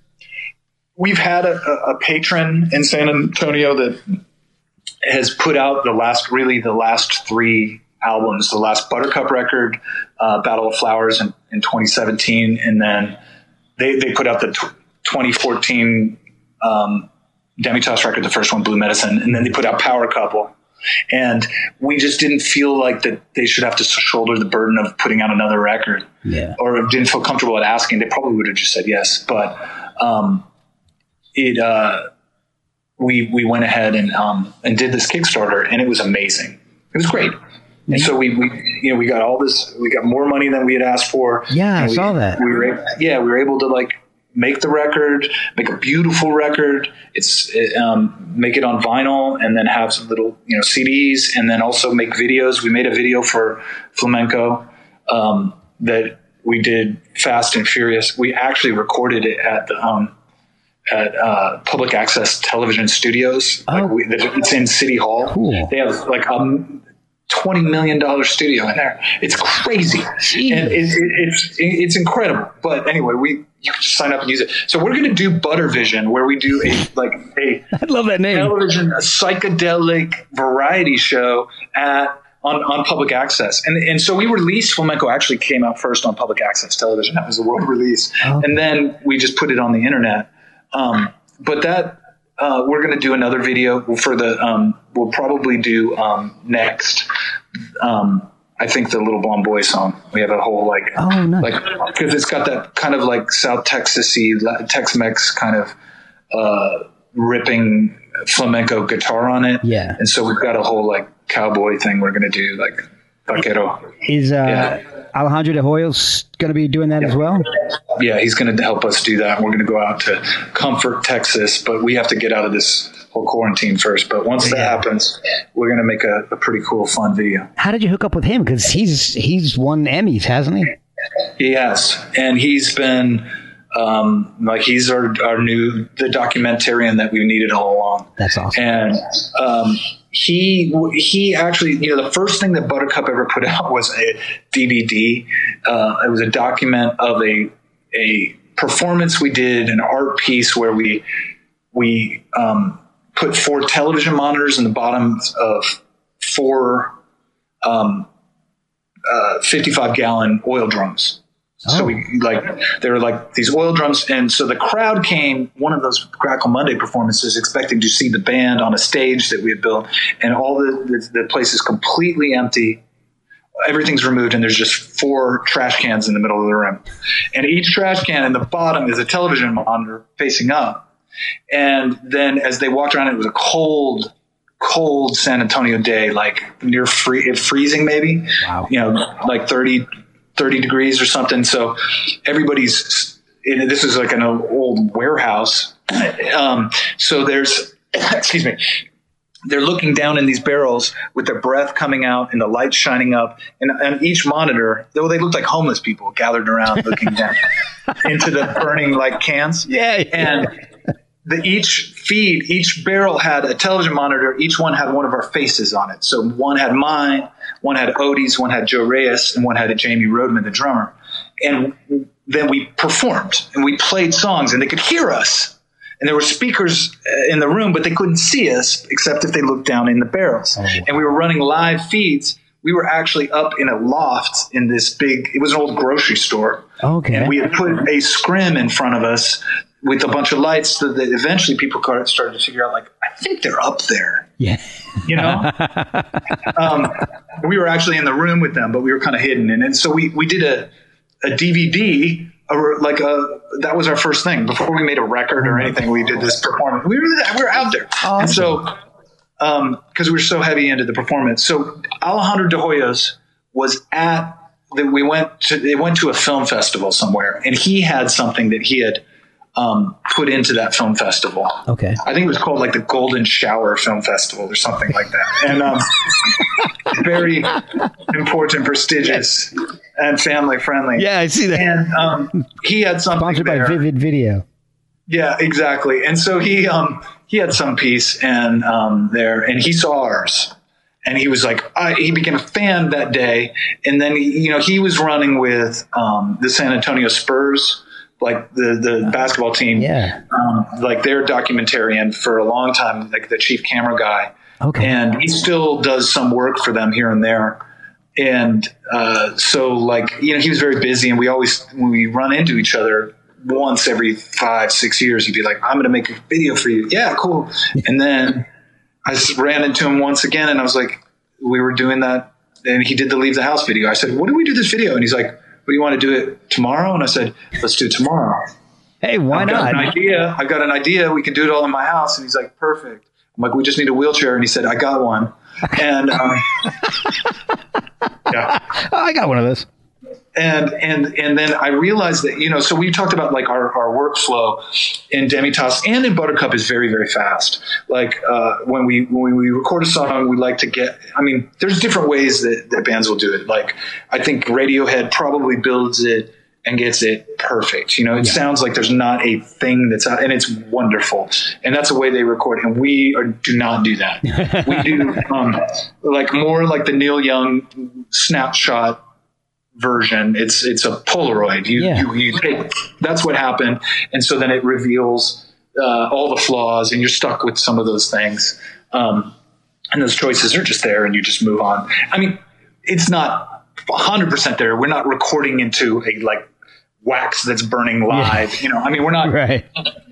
we've had a, a- patron in San Antonio that has put out the last really the last three albums the last buttercup record uh, battle of flowers in, in 2017 and then they, they put out the tw 2014 um, demitasse record the first one blue medicine and then they put out power couple and we just didn't feel like that they should have to shoulder the burden of putting out another record Yeah. or didn't feel comfortable at asking they probably would have just said yes but um, it uh, we we went ahead and um, and did this Kickstarter, and it was amazing. It was great. And so we, we you know we got all this we got more money than we had asked for. Yeah, I we, saw that. We were yeah we were able to like make the record, make a beautiful record. It's it, um, make it on vinyl, and then have some little you know CDs, and then also make videos. We made a video for flamenco um, that we did Fast and Furious. We actually recorded it at the um, at uh, public access television studios. Oh. Like we, it's in City Hall. Cool. They have like a twenty million dollar studio in there. It's crazy, and it, it, it's it's incredible. But anyway, we you can just sign up and use it. So we're going to do Butter Vision, where we do a like a I love that name. television a psychedelic variety show at on, on public access. And and so we released Flamenco actually came out first on public access television. That was the world release. Okay. And then we just put it on the internet. Um, but that uh, we're going to do another video for the um, we'll probably do um, next um, I think the little blonde boy song. We have a whole like Oh, nice. like because it's got that kind of like South Texasy Tex Mex kind of uh, ripping flamenco guitar on it. Yeah. And so we've got a whole like cowboy thing we're gonna do, like vaquero. Is uh, Yeah. Alejandro de Hoyos going to be doing that as well? Yeah, he's gonna help us do that. We're gonna go out to Comfort, Texas, but we have to get out of this whole quarantine first. But once that Yeah. happens, we're gonna make a, a pretty cool, fun video. How did you hook up with him? Because he's he's won Emmys, hasn't he? He has, and he's been um, like he's our our new the documentarian that we needed all along. That's awesome. And um, he he actually, you know, the first thing that Buttercup ever put out was a DVD. Uh, it was a document of a a performance we did, an art piece where we we um, put four television monitors in the bottoms of four um, uh, 55 gallon oil drums. So Oh. we like they were like these oil drums, and so the crowd came one of those Crackle Monday performances, expecting to see the band on a stage that we had built, and all the the, the place is completely empty. Everything's removed, and there's just four trash cans in the middle of the room, and each trash can in the bottom is a television monitor facing up. And then as they walked around, it was a cold, cold San Antonio day, like near free, freezing maybe. Wow. You know, like 30, 30 degrees or something. So everybody's, this is like an old warehouse. Um, so there's, excuse me, they're looking down in these barrels with their breath coming out and the light shining up. And, and each monitor, though they looked like homeless people gathered around looking down into the burning like cans. Yeah, yeah. And the each feed, each barrel had a television monitor. Each one had one of our faces on it. So one had mine, one had Odie's, one had Joe Reyes, and one had a Jamie Rodman, the drummer. And then we performed and we played songs, and they could hear us. And there were speakers uh, in the room, but they couldn't see us except if they looked down in the barrels. Oh, wow. And we were running live feeds. We were actually up in a loft in this big. It was an old grocery store. Okay. And we had put a scrim in front of us with a bunch of lights so that eventually people started to figure out, like, I think they're up there, yeah. you know? um, we were actually in the room with them, but we were kind of hidden. And, and so we, we did a, a DVD, or like a, that was our first thing. Before we made a record or anything, we did this performance. We were, we were out there. And so, because we were so heavy into the performance. So Alejandro de Hoyos was at that we went to they went to a film festival somewhere and he had something that he had um, put into that film festival. Okay. I think it was called like the Golden Shower Film Festival or something like that. And um, very important, prestigious, and family friendly. Yeah, I see that. And um, he had something Sponsored by. Vivid Video. Yeah, exactly. And so he um he had some piece and um there and he saw ours. And he was like, I, he became a fan that day. And then, he, you know, he was running with um, the San Antonio Spurs, like the, the basketball team. Yeah. Um, like their documentarian for a long time, like the chief camera guy. Okay. And he still does some work for them here and there. And uh, so, like, you know, he was very busy, and we always, when we run into each other once every five, six years, he'd be like, I'm going to make a video for you. Yeah, cool. And then I ran into him once again, and I was like, we were doing that, and he did the Leave the House video. I said, What do we do this video? And he's like, do you want to do it tomorrow? And I said, Let's do it tomorrow. Hey, why I've got not? an idea. I've got an idea. We can do it all in my house. And he's like, perfect. I'm like, we just need a wheelchair. And he said, I got one. And um, yeah, I got one of those. And and and then I realized that you know, so we talked about like our, our workflow in Demitasse and in Buttercup is very very fast. Like uh, when we when we record a song, we like to get. I mean, there's different ways that, that bands will do it. Like I think Radiohead probably builds it and gets it perfect. You know, it sounds like there's not a thing that's out, and it's wonderful. And that's the way they record. And we are, do not do that. we do um, like more like the Neil Young snapshot version. It's it's a Polaroid. You Yeah. you, you take that's what happened, and so then it reveals uh, all the flaws, and you're stuck with some of those things. Um, and those choices are just there, and you just move on. I mean, it's not 100 percent there. We're not recording into a like wax that's burning live. You know, I mean, we're not Right.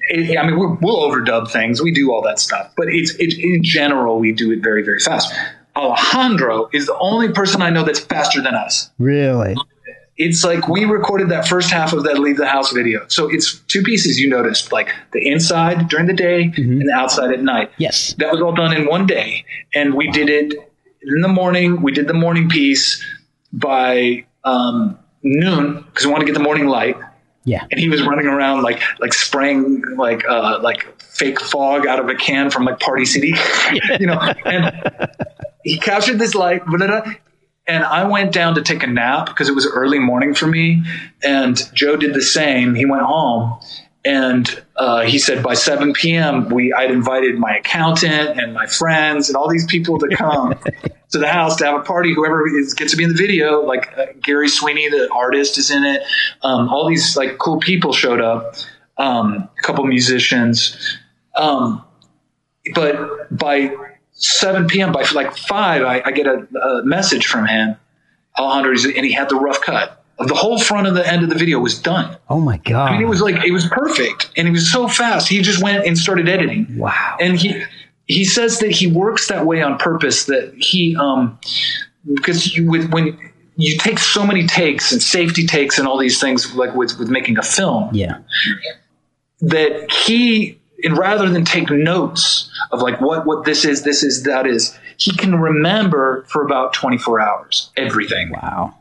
it, I mean, we're, we'll overdub things. We do all that stuff, but it's it, in general we do it very very fast. Alejandro is the only person I know that's faster than us. Really? It's like we recorded that first half of that leave the house video. So it's two pieces you noticed, like the inside during the day and the outside at night. Yes. That was all done in one day, and we did it in the morning. We did the morning piece by um, noon because we wanted to get the morning light Yeah. and he was running around like like spraying like uh, like fake fog out of a can from like Party City, you know. And he captured this light, blah, blah, blah, and I went down to take a nap because it was early morning for me. And Joe did the same. He went home. And uh, he said by 7 p.m. we I'd invited my accountant and my friends and all these people to come to the house to have a party. Whoever is, gets to be in the video, like uh, Gary Sweeney, the artist, is in it. Um, all these like cool people showed up. Um, a couple musicians. Um, but by 7 p.m., by like five, I, I get a, a message from him, Alejandro, and he had the rough cut. Of the whole front of the end of the video was done. Oh my god. I mean, it was like it was perfect, and he was so fast. He just went and started editing. wow. And he he says that he works that way on purpose. That he um because you, with when you take so many takes and safety takes and all these things like with with making a film yeah. that he and rather than take notes of like what what this is, this is that is, he can remember for about 24 hours everything. Wow.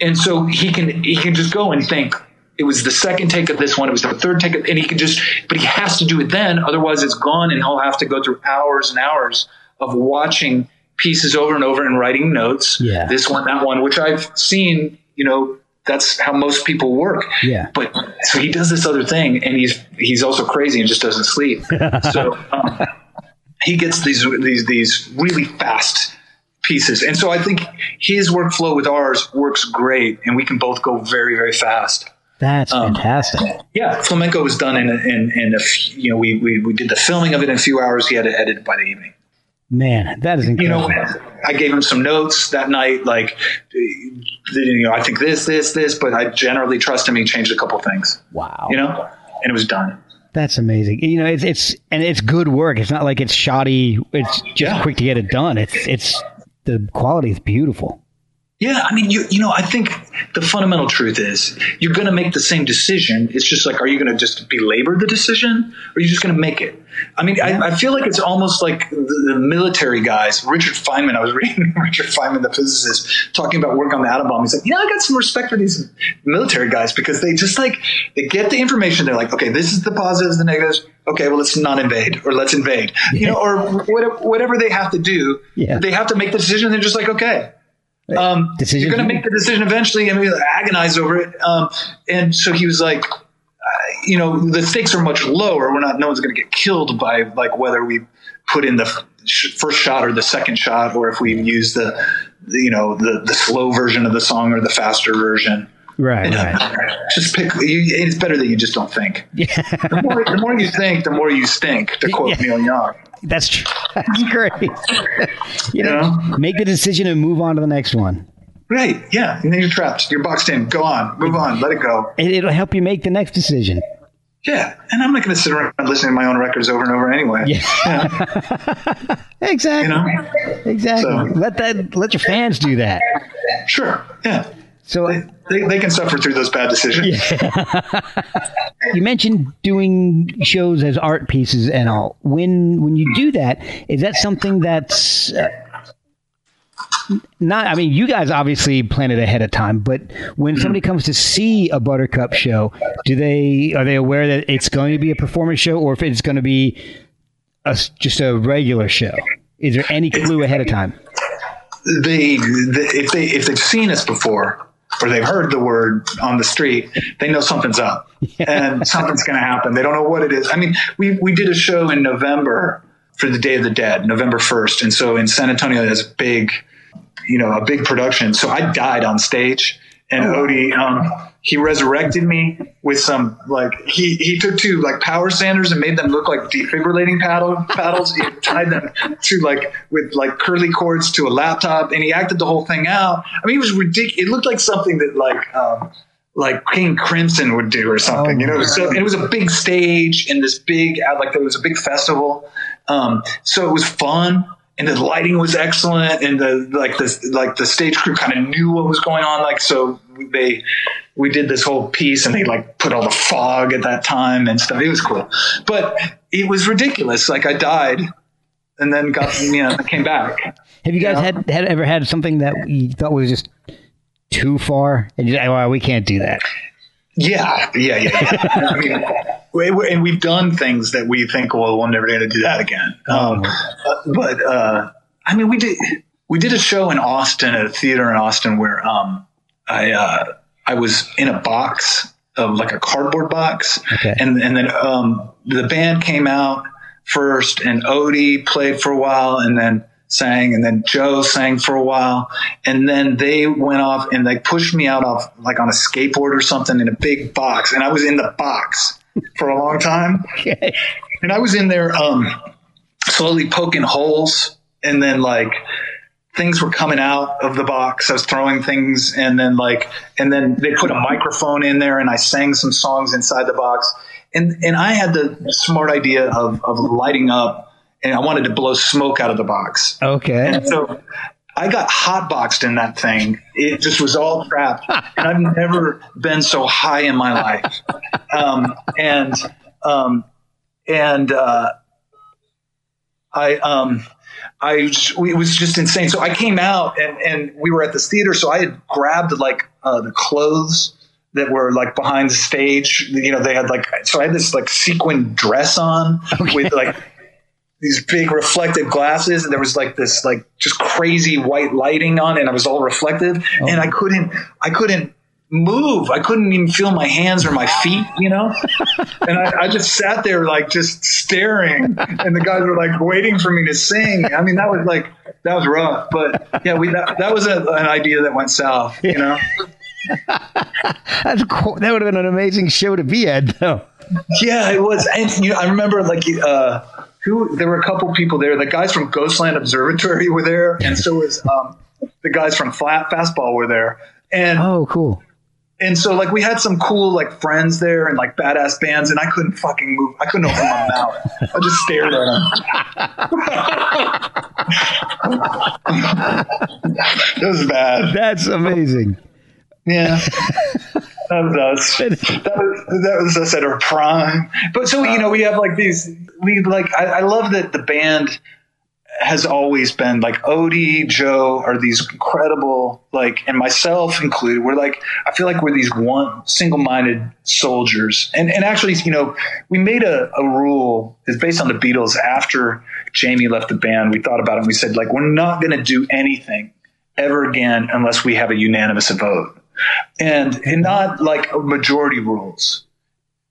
And so he can he can just go and think it was the second take of this one, it was the third take, of, and he can just, but he has to do it then, otherwise it's gone, and he'll have to go through hours and hours of watching pieces over and over and writing notes. Yeah. This one, that one, which I've seen, you know, that's how most people work. Yeah. But so he does this other thing, and he's he's also crazy and just doesn't sleep. so um, he gets these these these really fast pieces, and so I think his workflow with ours works great, and we can both go very very fast. That's fantastic. Yeah, flamenco was done in a, in in a you know we, we we did the filming of it in a few hours. He had it edited by the evening. Man, that is incredible. You know. I gave him some notes that night, like you know I think this this this, but I generally trust him. He changed a couple things, wow. you know, and it was done. That's amazing. You know, it's it's and it's good work. It's not like it's shoddy. It's just Yeah. quick to get it done. It's it's the quality is beautiful. Yeah, I mean, you you know, I think the fundamental truth is you're going to make the same decision. It's just like, are you going to just belabor the decision, or are you just going to make it? I mean, I, I feel like it's almost like the, the military guys. Richard Feynman, I was reading Richard Feynman, the physicist, talking about work on the atom bomb. He's like, you know, I got some respect for these military guys because they just like they get the information. They're like, okay, this is the positives, the negatives. Okay, well, let's not invade, or let's invade, you know, or whatever, whatever they have to do. Yeah. They have to make the decision. They're just like, okay. Um, you're going to make the decision eventually and we agonize over it. Um, and so he was like, you know, the stakes are much lower. We're not, no one's going to get killed by like whether we put in the f- first shot or the second shot, or if we use the, the, you know, the, the slow version of the song or the faster version. Right. Uh, right. Just pick, you, it's better that you just don't think. Yeah. The more, the more you think, the more you stink, to quote Yeah. Neil Young. That's true. That's great. you know, know? make the decision and move on to the next one. Right. Yeah. And then you're trapped. You're boxed in. Go on. Move on. Let it go. It, it'll help you make the next decision. Yeah, and I'm not going to sit around listening to my own records over and over anyway. Yeah. Exactly. You know, Exactly. So- let that let your fans do that. sure, yeah, So they, they can suffer through those bad decisions. Yeah. you mentioned doing shows as art pieces and all. When when you do that, is that something that's uh, not? I mean, you guys obviously plan it ahead of time, but when somebody comes to see a Buttercup show, do they are they aware that it's going to be a performance show, or if it's going to be a just a regular show? Is there any clue ahead of time? They, they if they if they've seen us before or they've heard the word on the street, they know something's up and something's going to happen. They don't know what it is. I mean, we we did a show in November for the Day of the Dead, November first, and so in San Antonio, there's a big, you know, a big production. So I died on stage, and Odie, um, he resurrected me with some like he he took two like power sanders and made them look like defibrillating paddle paddles. He tied them to like with like curly cords to a laptop, and he acted the whole thing out. I mean, it was ridiculous. It looked like something that like. Um, like King Crimson would do or something, you know. So and it was a big stage in this big, like there was a big festival. Um, so it was fun, and the lighting was excellent, and the like the like the stage crew kind of knew what was going on. Like so, they we did this whole piece, and they like put all the fog at that time and stuff. It was cool, but it was ridiculous. Like I died, and then got you know came back. Have you guys had, had ever had something that you thought was just too far, and you're like, oh, well, we can't do that? Yeah, yeah, yeah. yeah. I mean, and we've done things that we think, well, we're never going to do that again. Um, but uh, I mean, we did we did a show in Austin at a theater in Austin where um, I uh, I was in a box of like a cardboard box, Okay. and and then um, the band came out first, and Odie played for a while, and then sang, and then Joe sang for a while, and then they went off and they pushed me out off like on a skateboard or something in a big box, and I was in the box for a long time, Okay. and I was in there um, slowly poking holes, and then like things were coming out of the box. I was throwing things, and then like, and then they put a microphone in there, and I sang some songs inside the box. And and I had the smart idea of of lighting up, and I wanted to blow smoke out of the box. Okay. And so I got hotboxed in that thing. It just was all trapped, and I've never been so high in my life. Um, and um, and uh, I um I it was just insane. So I came out and and we were at this theater. So I had grabbed like uh, the clothes that were like behind the stage. You know, they had like so I had this like sequin dress on Okay. with like these big reflective glasses and there was like this like just crazy white lighting on and I was all reflective and I couldn't I couldn't move. I couldn't even feel my hands or my feet, you know? and I, I just sat there like just staring and the guys were like waiting for me to sing. I mean that was like that was rough. But yeah, we that, that was a, an idea that went south, you know? That's cool. That would have been an amazing show to be at, though. Yeah, it was. And you know, I remember like uh, who there were a couple people there. The guys from Ghostland Observatory were there, and so was um, the guys from Flat Fastball were there. And Oh, cool. and so like we had some cool like friends there and like badass bands, and I couldn't fucking move. I couldn't open my mouth. I just stared at them. it was bad. That's amazing. Yeah. That was us. That was, that was us at our prime. But so, you know, we have like these, we like, I, I love that the band has always been like Odie, Joe are these incredible, like, and myself included. We're like, I feel like we're these one single minded soldiers. And, and actually, you know, we made a, a rule is based on the Beatles after Jamie left the band. We thought about it and we said, like, we're not going to do anything ever again unless we have a unanimous vote and and not like majority rules.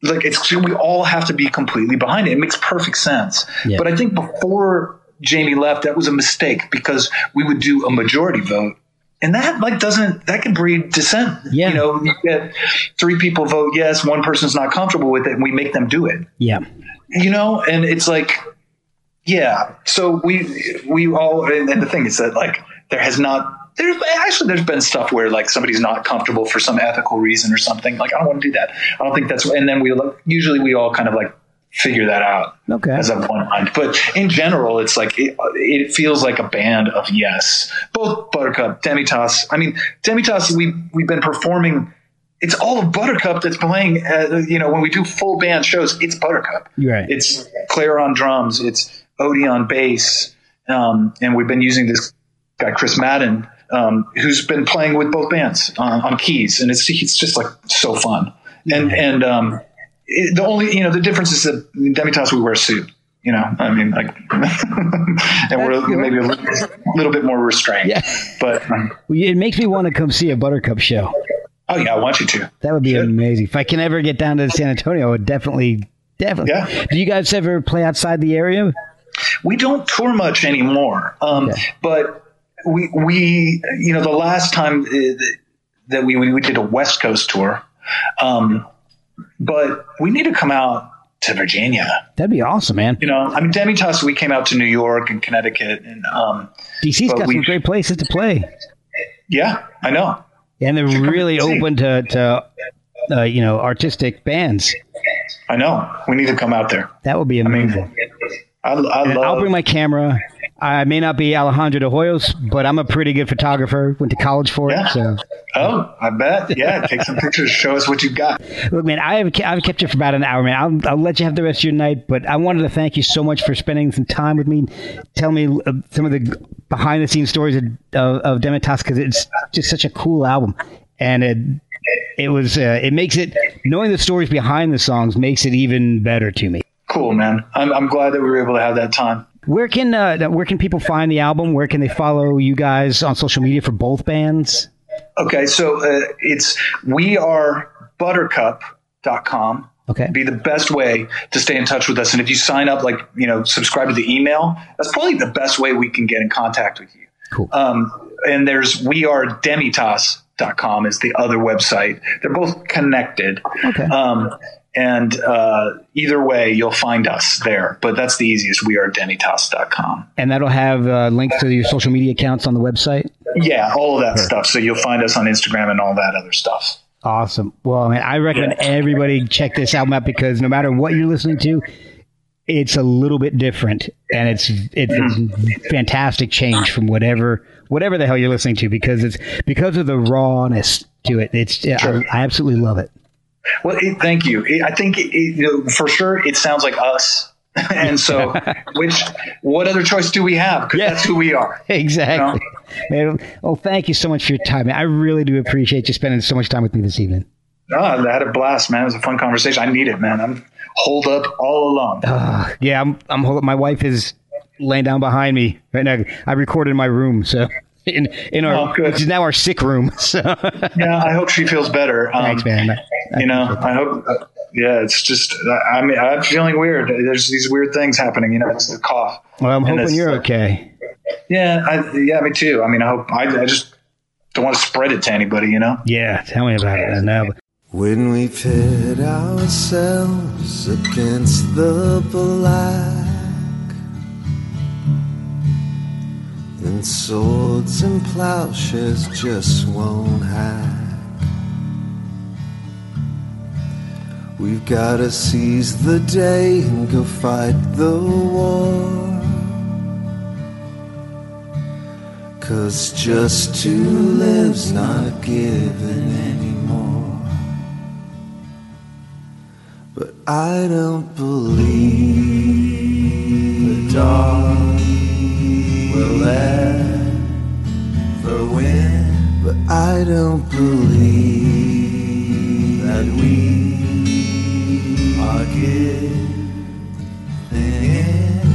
Like it's we all have to be completely behind it. It makes perfect sense. Yeah. But I think before Jamie left, that was a mistake because we would do a majority vote. And that like doesn't that can breed dissent. Yeah. You know, you get three people vote yes, one person's not comfortable with it, and we make them do it Yeah. you know and it's like yeah so we we all and, and the thing is that like there has not there's actually there's been stuff where like somebody's not comfortable for some ethical reason or something like i don't want to do that i don't think that's and then we look usually we all kind of like figure that out Okay. as a one mind but in general it's like it, it feels like a band of yes both buttercup demitasse i mean demitasse we we've been performing it's all of Buttercup that's playing. Uh, you know, when we do full band shows, it's Buttercup. Right. It's Claire on drums. It's Odie on bass, um, and we've been using this guy Chris Madden, um, who's been playing with both bands on, on keys, and it's it's just like so fun. And and um, it, the only you know the difference is that Demitasse we wear a suit. You know, I mean, like, and we're maybe a little, little bit more restrained. Yeah. But um, Well, it makes me want to come see a Buttercup show. oh yeah, I want you to. That would be Should. amazing. If I can ever get down to San Antonio, I would definitely, definitely. Yeah. Do you guys ever play outside the area? we don't tour much anymore. Um, Okay. But we, we, you know, the last time uh, that we, we did a West Coast tour, um, but we need to come out to Virginia. That'd be awesome, man. You know, I mean, Demitasse, we came out to New York and Connecticut, and um, DC's got we- some great places to play, yeah, I know. and they're really open to, to uh, you know, artistic bands. I know. We need to come out there. That would be I mean, amazing. I, I love. I'll bring my camera. I may not be Alejandro de Hoyos, but I'm a pretty good photographer. Went to college for it. Yeah. So, oh, I bet. Yeah, take some pictures. Show us what you've got. look, man, I have I've kept you for about an hour, man. I'll, I'll let you have the rest of your night, but I wanted to thank you so much for spending some time with me, tell me uh, some of the behind the scenes stories of, of, of Demitasse because it's just such a cool album, and it it was uh, it makes it knowing the stories behind the songs makes it even better to me. Cool, man. I'm, I'm glad that we were able to have that time. Where can uh, where can people find the album? Where can they follow you guys on social media for both bands? Okay, so uh, it's we are buttercup.com. Okay. Be the best way to stay in touch with us. And if you sign up, like, you know, subscribe to the email, that's probably the best way we can get in contact with you. Cool. Um, and there's we are demitasse.com is the other website. They're both connected. Okay. Um, and uh, either way, you'll find us there. But that's the easiest. We are demitasse.com. And that'll have uh, links to your social media accounts on the website. Yeah, all of that stuff. So you'll find us on Instagram and all that other stuff. Awesome. Well, man, I recommend everybody check this album out because no matter what you're listening to, it's a little bit different, and it's it's a fantastic change from whatever whatever the hell you're listening to because it's because of the rawness to it. It's I, I absolutely love it. Well, it, thank you. It, I think it, you know, for sure it sounds like us. and so, which, what other choice do we have? Because Yeah. that's who we are. Exactly. Man, oh, thank you so much for your time. man. I really do appreciate you spending so much time with me this evening. Oh, I had a blast, man. It was a fun conversation. I need it, man. I'm holed up all alone. Uh, yeah, I'm. I'm. holding- My wife is laying down behind me right now. I recorded in my room, so in in our Oh, which is now our sick room. So yeah, I hope she feels better. Um, thanks, man. I- I you know, appreciate I hope. Uh, yeah, it's just. I mean, I'm feeling weird. There's these weird things happening. You know, it's the cough. Well, I'm hoping you're okay. Yeah, I, yeah, me too. I mean, I hope. I, I just don't want to spread it to anybody. You know. Yeah, tell me about it. No, but When we pit ourselves against the black, then swords and plowshares just won't hack. We've gotta seize the day and go fight the war. Cause just to live's not given anymore. But I don't believe the dark ever win. But I don't believe that we are giving in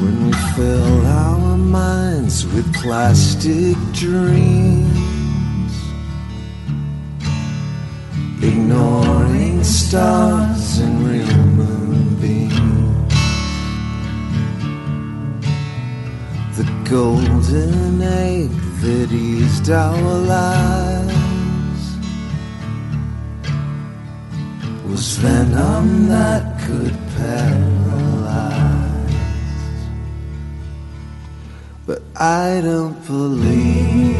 when we fill our minds with plastic dreams ignoring stars and real moonbeams. The golden egg that eased our lives was venom that could paralyze. But I don't believe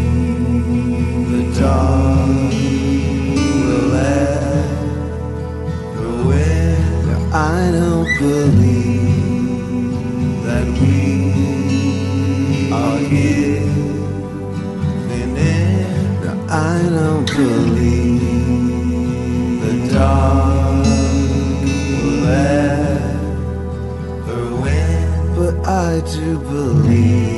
the dark will ever win. I don't believe that we I don't believe the dark will ever win. But I do believe.